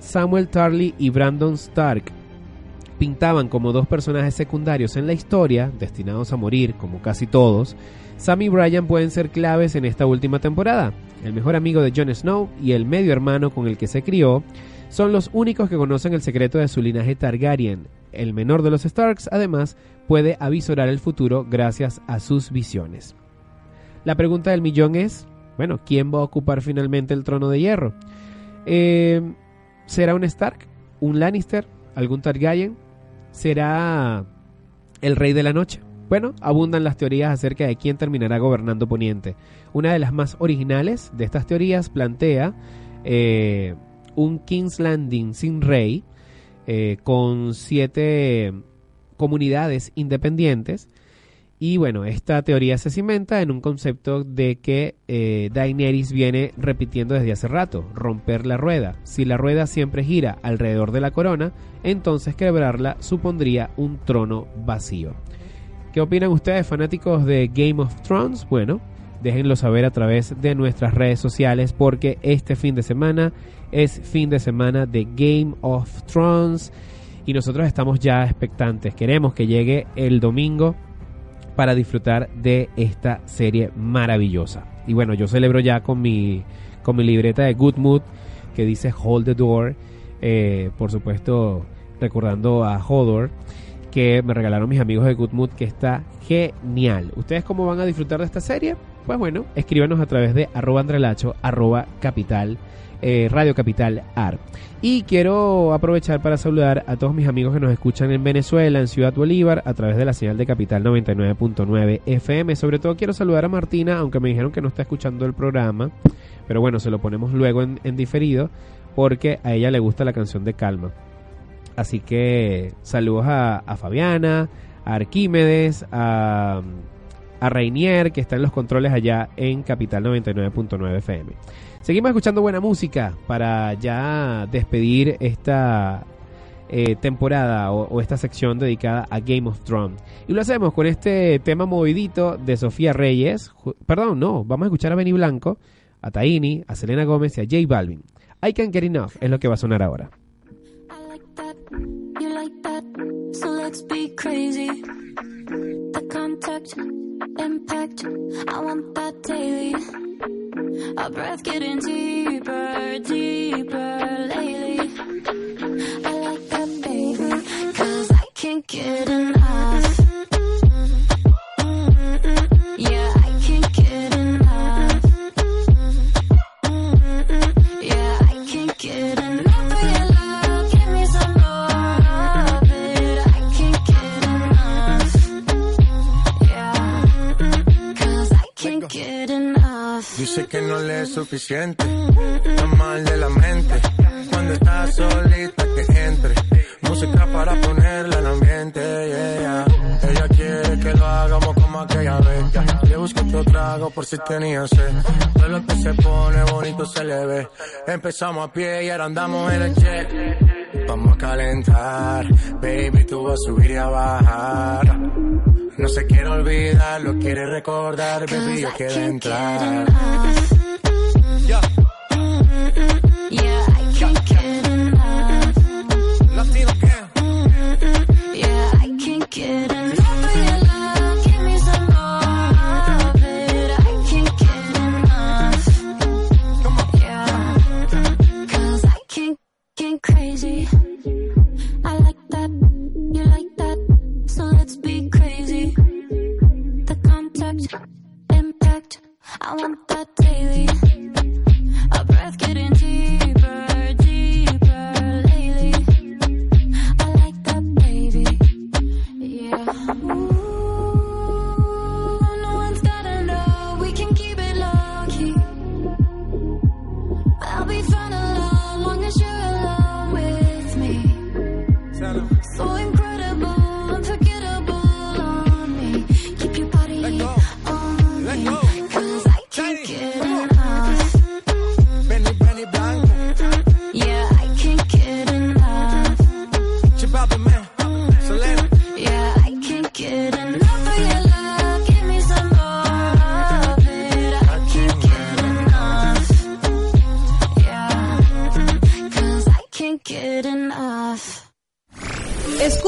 Samuel Tarly y Brandon Stark pintaban como dos personajes secundarios en la historia, destinados a morir como casi todos, Sam y Brian pueden ser claves en esta última temporada. El mejor amigo de Jon Snow y el medio hermano con el que se crió son los únicos que conocen el secreto de su linaje Targaryen. El menor de los Starks, además, puede avisorar el futuro gracias a sus visiones. La pregunta del millón es, bueno, ¿quién va a ocupar finalmente el trono de hierro? Eh, ¿Será un Stark? ¿Un Lannister? ¿Algún Targaryen? ¿Será el Rey de la Noche? Bueno, abundan las teorías acerca de quién terminará gobernando Poniente. Una de las más originales de estas teorías plantea eh, un King's Landing sin rey, eh, con siete comunidades independientes, Y bueno, esta teoría se cimenta en un concepto de que eh, Daenerys viene repitiendo desde hace rato, romper la rueda. Si la rueda siempre gira alrededor de la corona, entonces quebrarla supondría un trono vacío. ¿Qué opinan ustedes, fanáticos de Game of Thrones? Bueno, déjenlo saber a través de nuestras redes sociales porque este fin de semana es fin de semana de Game of Thrones y nosotros estamos ya expectantes. Queremos que llegue el domingo para disfrutar de esta serie maravillosa. Y bueno, yo celebro ya con mi, con mi libreta de Good Mood que dice Hold the Door. eh, por supuesto, recordando a Hodor que me regalaron mis amigos de Good Mood, que está genial. ¿Ustedes cómo van a disfrutar de esta serie? Pues bueno, escríbanos a través de arroba andrelacho, arroba capital, eh, Radio Capital AR. Y quiero aprovechar para saludar a todos mis amigos que nos escuchan en Venezuela, en Ciudad Bolívar, a través de la señal de Capital 99.9 FM. Sobre todo quiero saludar a Martina, aunque me dijeron que no está escuchando el programa. Pero bueno, se lo ponemos luego en, en diferido, porque a ella le gusta la canción de Calma. Así que saludos a, a Fabiana, a Arquímedes, a, a Rainier, que está en los controles allá en Capital 99.9 FM. Seguimos escuchando buena música para ya despedir esta eh, temporada o, esta sección dedicada a Game of Thrones. Y lo hacemos con este tema movidito de Sofía Reyes. Perdón, no, vamos a escuchar a Benny Blanco, a Taini, a Selena Gómez y a J Balvin. I Can't Get Enough es lo que va a sonar ahora. So let's be crazy. Impact, I want that daily. Our breath getting deeper, deeper lately. I like that, baby, cause I can't get enough. Suficiente, está mal de la mente. Cuando estás solita que entre, música para ponerla en ambiente. yeah, yeah. Ella quiere que lo hagamos como aquella vez. Le busco otro trago por si tenía sed. Todo lo que se pone bonito se le ve. Empezamos a pie y ahora andamos en el jet. Vamos a calentar, baby, tú vas a subir y a bajar. No se quiere olvidar, lo quiere recordar, baby, yo quiero entrar. Yeah, Yeah, I can't get enough. Latino Yeah, I can't get enough of your love. Give me some more of it. I can't get enough. Yeah, cause I can't get crazy. I like that, you like that, so let's be crazy. The contact, impact, I want that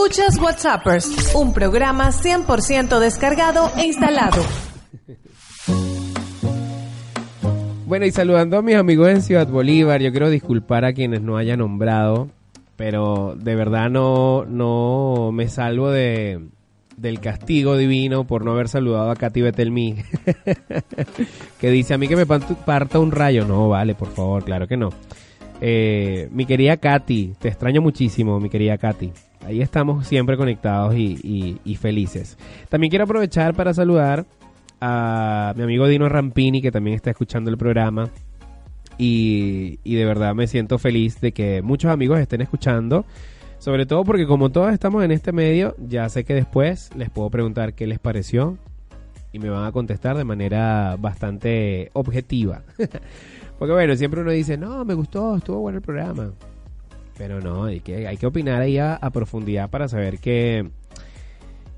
Escuchas WhatsAppers, un programa 100% descargado e instalado. Bueno, y saludando a mis amigos en Ciudad Bolívar, yo quiero disculpar a quienes no haya nombrado, pero de verdad no, no me salvo de, del castigo divino por no haber saludado a Katy Betelmi, <laughs> que dice a mí que me parta un rayo. No, vale, por favor, claro que no. Eh, mi querida Katy, te extraño muchísimo, mi querida Katy. Ahí estamos siempre conectados y, y- y felices. También quiero aprovechar para saludar a mi amigo Dino Rampini, que también está escuchando el programa. Y, y de verdad me siento feliz de que muchos amigos estén escuchando. Sobre todo porque como todos estamos en este medio, ya sé que después les puedo preguntar qué les pareció y me van a contestar de manera bastante objetiva. <laughs> porque bueno, siempre uno dice, no, me gustó, estuvo bueno el programa. Pero no, hay que, hay que opinar ahí a, profundidad para saber qué,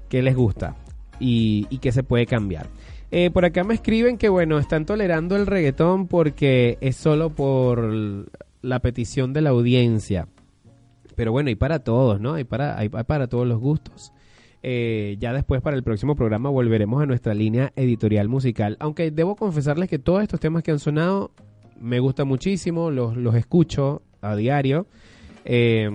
qué les gusta y, y qué se puede cambiar. Eh, por acá me escriben que bueno, están tolerando el reggaetón porque es solo por la petición de la audiencia. Pero bueno, hay para todos, ¿no? Hay para, hay, hay para todos los gustos. Eh, ya después para el próximo programa volveremos a nuestra línea editorial musical. Aunque debo confesarles que todos estos temas que han sonado me gustan muchísimo, los, los escucho a diario. Eh,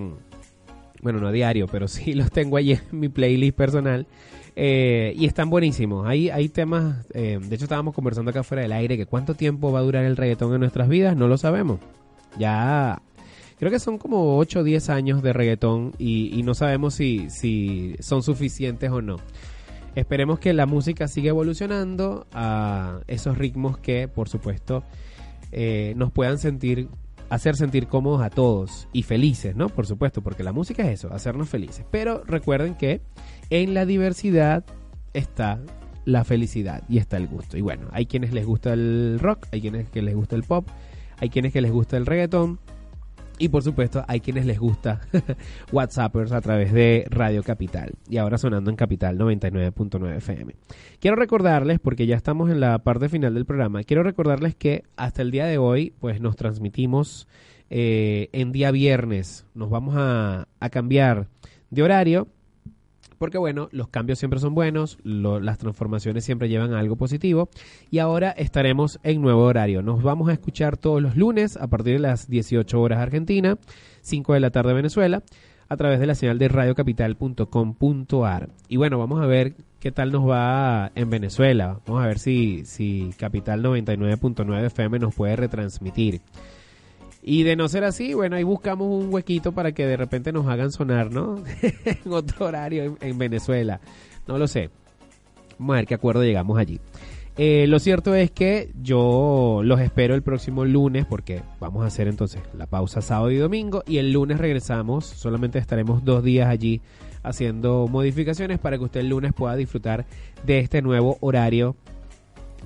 bueno, no a diario, pero <laughs> sí los tengo allí en mi playlist personal. Eh, y están buenísimos. Hay, hay temas, eh, de hecho estábamos conversando acá fuera del aire, que cuánto tiempo va a durar el reggaetón en nuestras vidas, no lo sabemos. Ya, creo que son como 8 o 10 años de reggaetón y, no sabemos si, si son suficientes o no. Esperemos que la música siga evolucionando a esos ritmos que, por supuesto, nos puedan sentir, hacer sentir cómodos a todos y felices, ¿no? Por supuesto, porque la música es eso, hacernos felices. Pero recuerden que en la diversidad está la felicidad y está el gusto. Y bueno, hay quienes les gusta el rock, hay quienes que les gusta el pop, hay quienes que les gusta el reggaetón. Y por supuesto, hay quienes les gusta <laughs> WhatsAppers a través de Radio Capital. Y ahora sonando en Capital 99.9 FM. Quiero recordarles, porque ya estamos en la parte final del programa, quiero recordarles que hasta el día de hoy, pues nos transmitimos eh, en día viernes. Nos vamos a, a cambiar de horario porque bueno, los cambios siempre son buenos, lo, las transformaciones siempre llevan a algo positivo y ahora estaremos en nuevo horario. Nos vamos a escuchar todos los lunes a partir de las 18 horas Argentina, 5 de la tarde Venezuela, a través de la señal de radiocapital.com.ar. Y bueno, vamos a ver qué tal nos va en Venezuela. Vamos a ver si, si Capital 99.9 FM nos puede retransmitir. Y de no ser así, bueno, ahí buscamos un huequito para que de repente nos hagan sonar, ¿no? <laughs> en otro horario en, en, Venezuela. No lo sé. Vamos a ver qué acuerdo llegamos allí. Eh, lo cierto es que yo los espero el próximo lunes porque vamos a hacer entonces la pausa sábado y domingo y el lunes regresamos. Solamente estaremos dos días allí haciendo modificaciones para que usted el lunes pueda disfrutar de este nuevo horario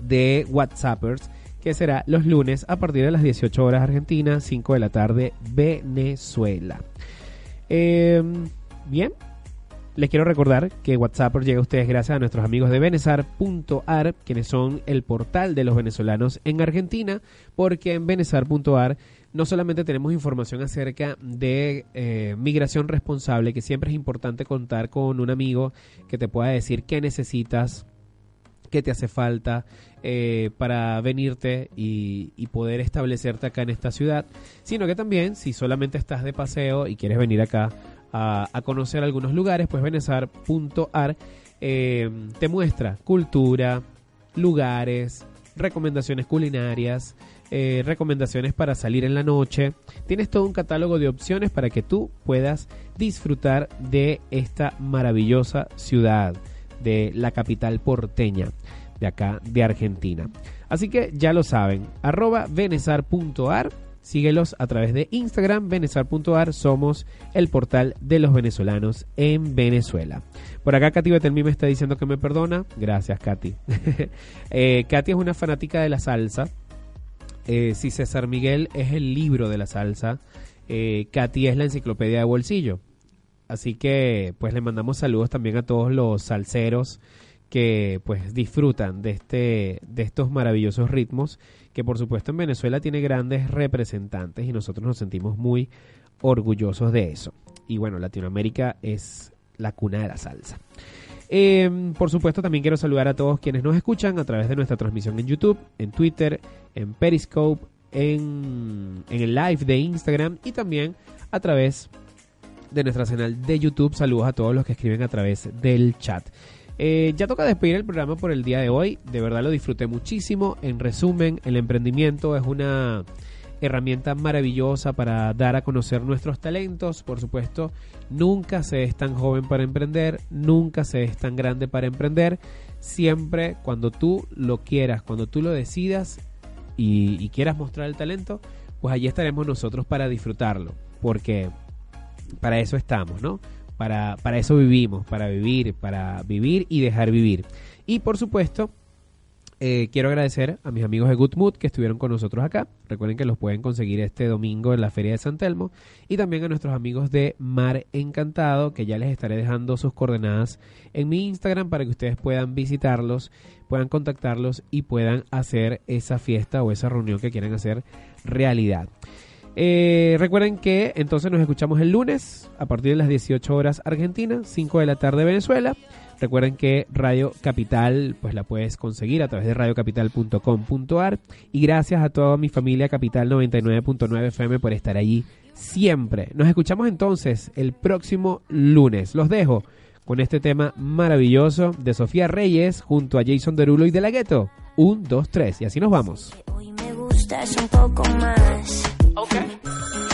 de WhatsAppers que será los lunes a partir de las 18 horas Argentina, 5 de la tarde Venezuela. Eh, bien, les quiero recordar que WhatsApp llega a ustedes gracias a nuestros amigos de Benesar.ar, quienes son el portal de los venezolanos en Argentina, porque en Benesar.ar no solamente tenemos información acerca de eh, migración responsable, que siempre es importante contar con un amigo que te pueda decir qué necesitas, qué te hace falta eh, para venirte y, poder establecerte acá en esta ciudad, sino que también si solamente estás de paseo y quieres venir acá a, conocer algunos lugares, pues Benesar.ar eh, te muestra cultura, lugares, recomendaciones culinarias, eh, recomendaciones para salir en la noche. Tienes todo un catálogo de opciones para que tú puedas disfrutar de esta maravillosa ciudad de la capital porteña de acá de Argentina. Así que ya lo saben, arroba venesar.ar, síguelos a través de Instagram, venesar.ar, somos el portal de los venezolanos en Venezuela. Por acá Katy Betelmi me está diciendo que me perdona, gracias Katy. <laughs> eh, Katy es una fanática de la salsa, eh, si César Miguel es el libro de la salsa, eh, Katy es la enciclopedia de bolsillo. Así que pues le mandamos saludos también a todos los salseros que pues disfrutan de este de estos maravillosos ritmos que por supuesto en Venezuela tiene grandes representantes y nosotros nos sentimos muy orgullosos de eso. Y bueno, Latinoamérica es la cuna de la salsa. Eh, por supuesto, también quiero saludar a todos quienes nos escuchan a través de nuestra transmisión en YouTube, en Twitter, en Periscope, en, en el live de Instagram y también a través de nuestra señal de YouTube. Saludos a todos los que escriben a través del chat. Eh, ya toca despedir el programa por el día de hoy. De verdad lo disfruté muchísimo. En resumen, el emprendimiento es una herramienta maravillosa para dar a conocer nuestros talentos. Por supuesto, nunca se es tan joven para emprender, nunca se es tan grande para emprender. Siempre cuando tú lo quieras, cuando tú lo decidas y, y quieras mostrar el talento, pues allí estaremos nosotros para disfrutarlo. Porque para eso estamos, ¿no? Para, para eso vivimos, para vivir, para vivir y dejar vivir. Y por supuesto, eh, quiero agradecer a mis amigos de Good Mood que estuvieron con nosotros acá. Recuerden que los pueden conseguir este domingo en la Feria de San Telmo. Y también a nuestros amigos de Mar Encantado, que ya les estaré dejando sus coordenadas en mi Instagram para que ustedes puedan visitarlos, puedan contactarlos y puedan hacer esa fiesta o esa reunión que quieren hacer realidad. Eh, recuerden que entonces nos escuchamos el lunes a partir de las 18 horas Argentina, 5 de la tarde Venezuela. Recuerden que Radio Capital pues la puedes conseguir a través de radiocapital.com.ar y gracias a toda mi familia Capital 99.9 FM por estar allí siempre. Nos escuchamos entonces el próximo lunes. Los dejo con este tema maravilloso de Sofía Reyes junto a Jason Derulo y De La Ghetto. Un, dos, tres y así nos vamos. me gustas un poco más. Hola,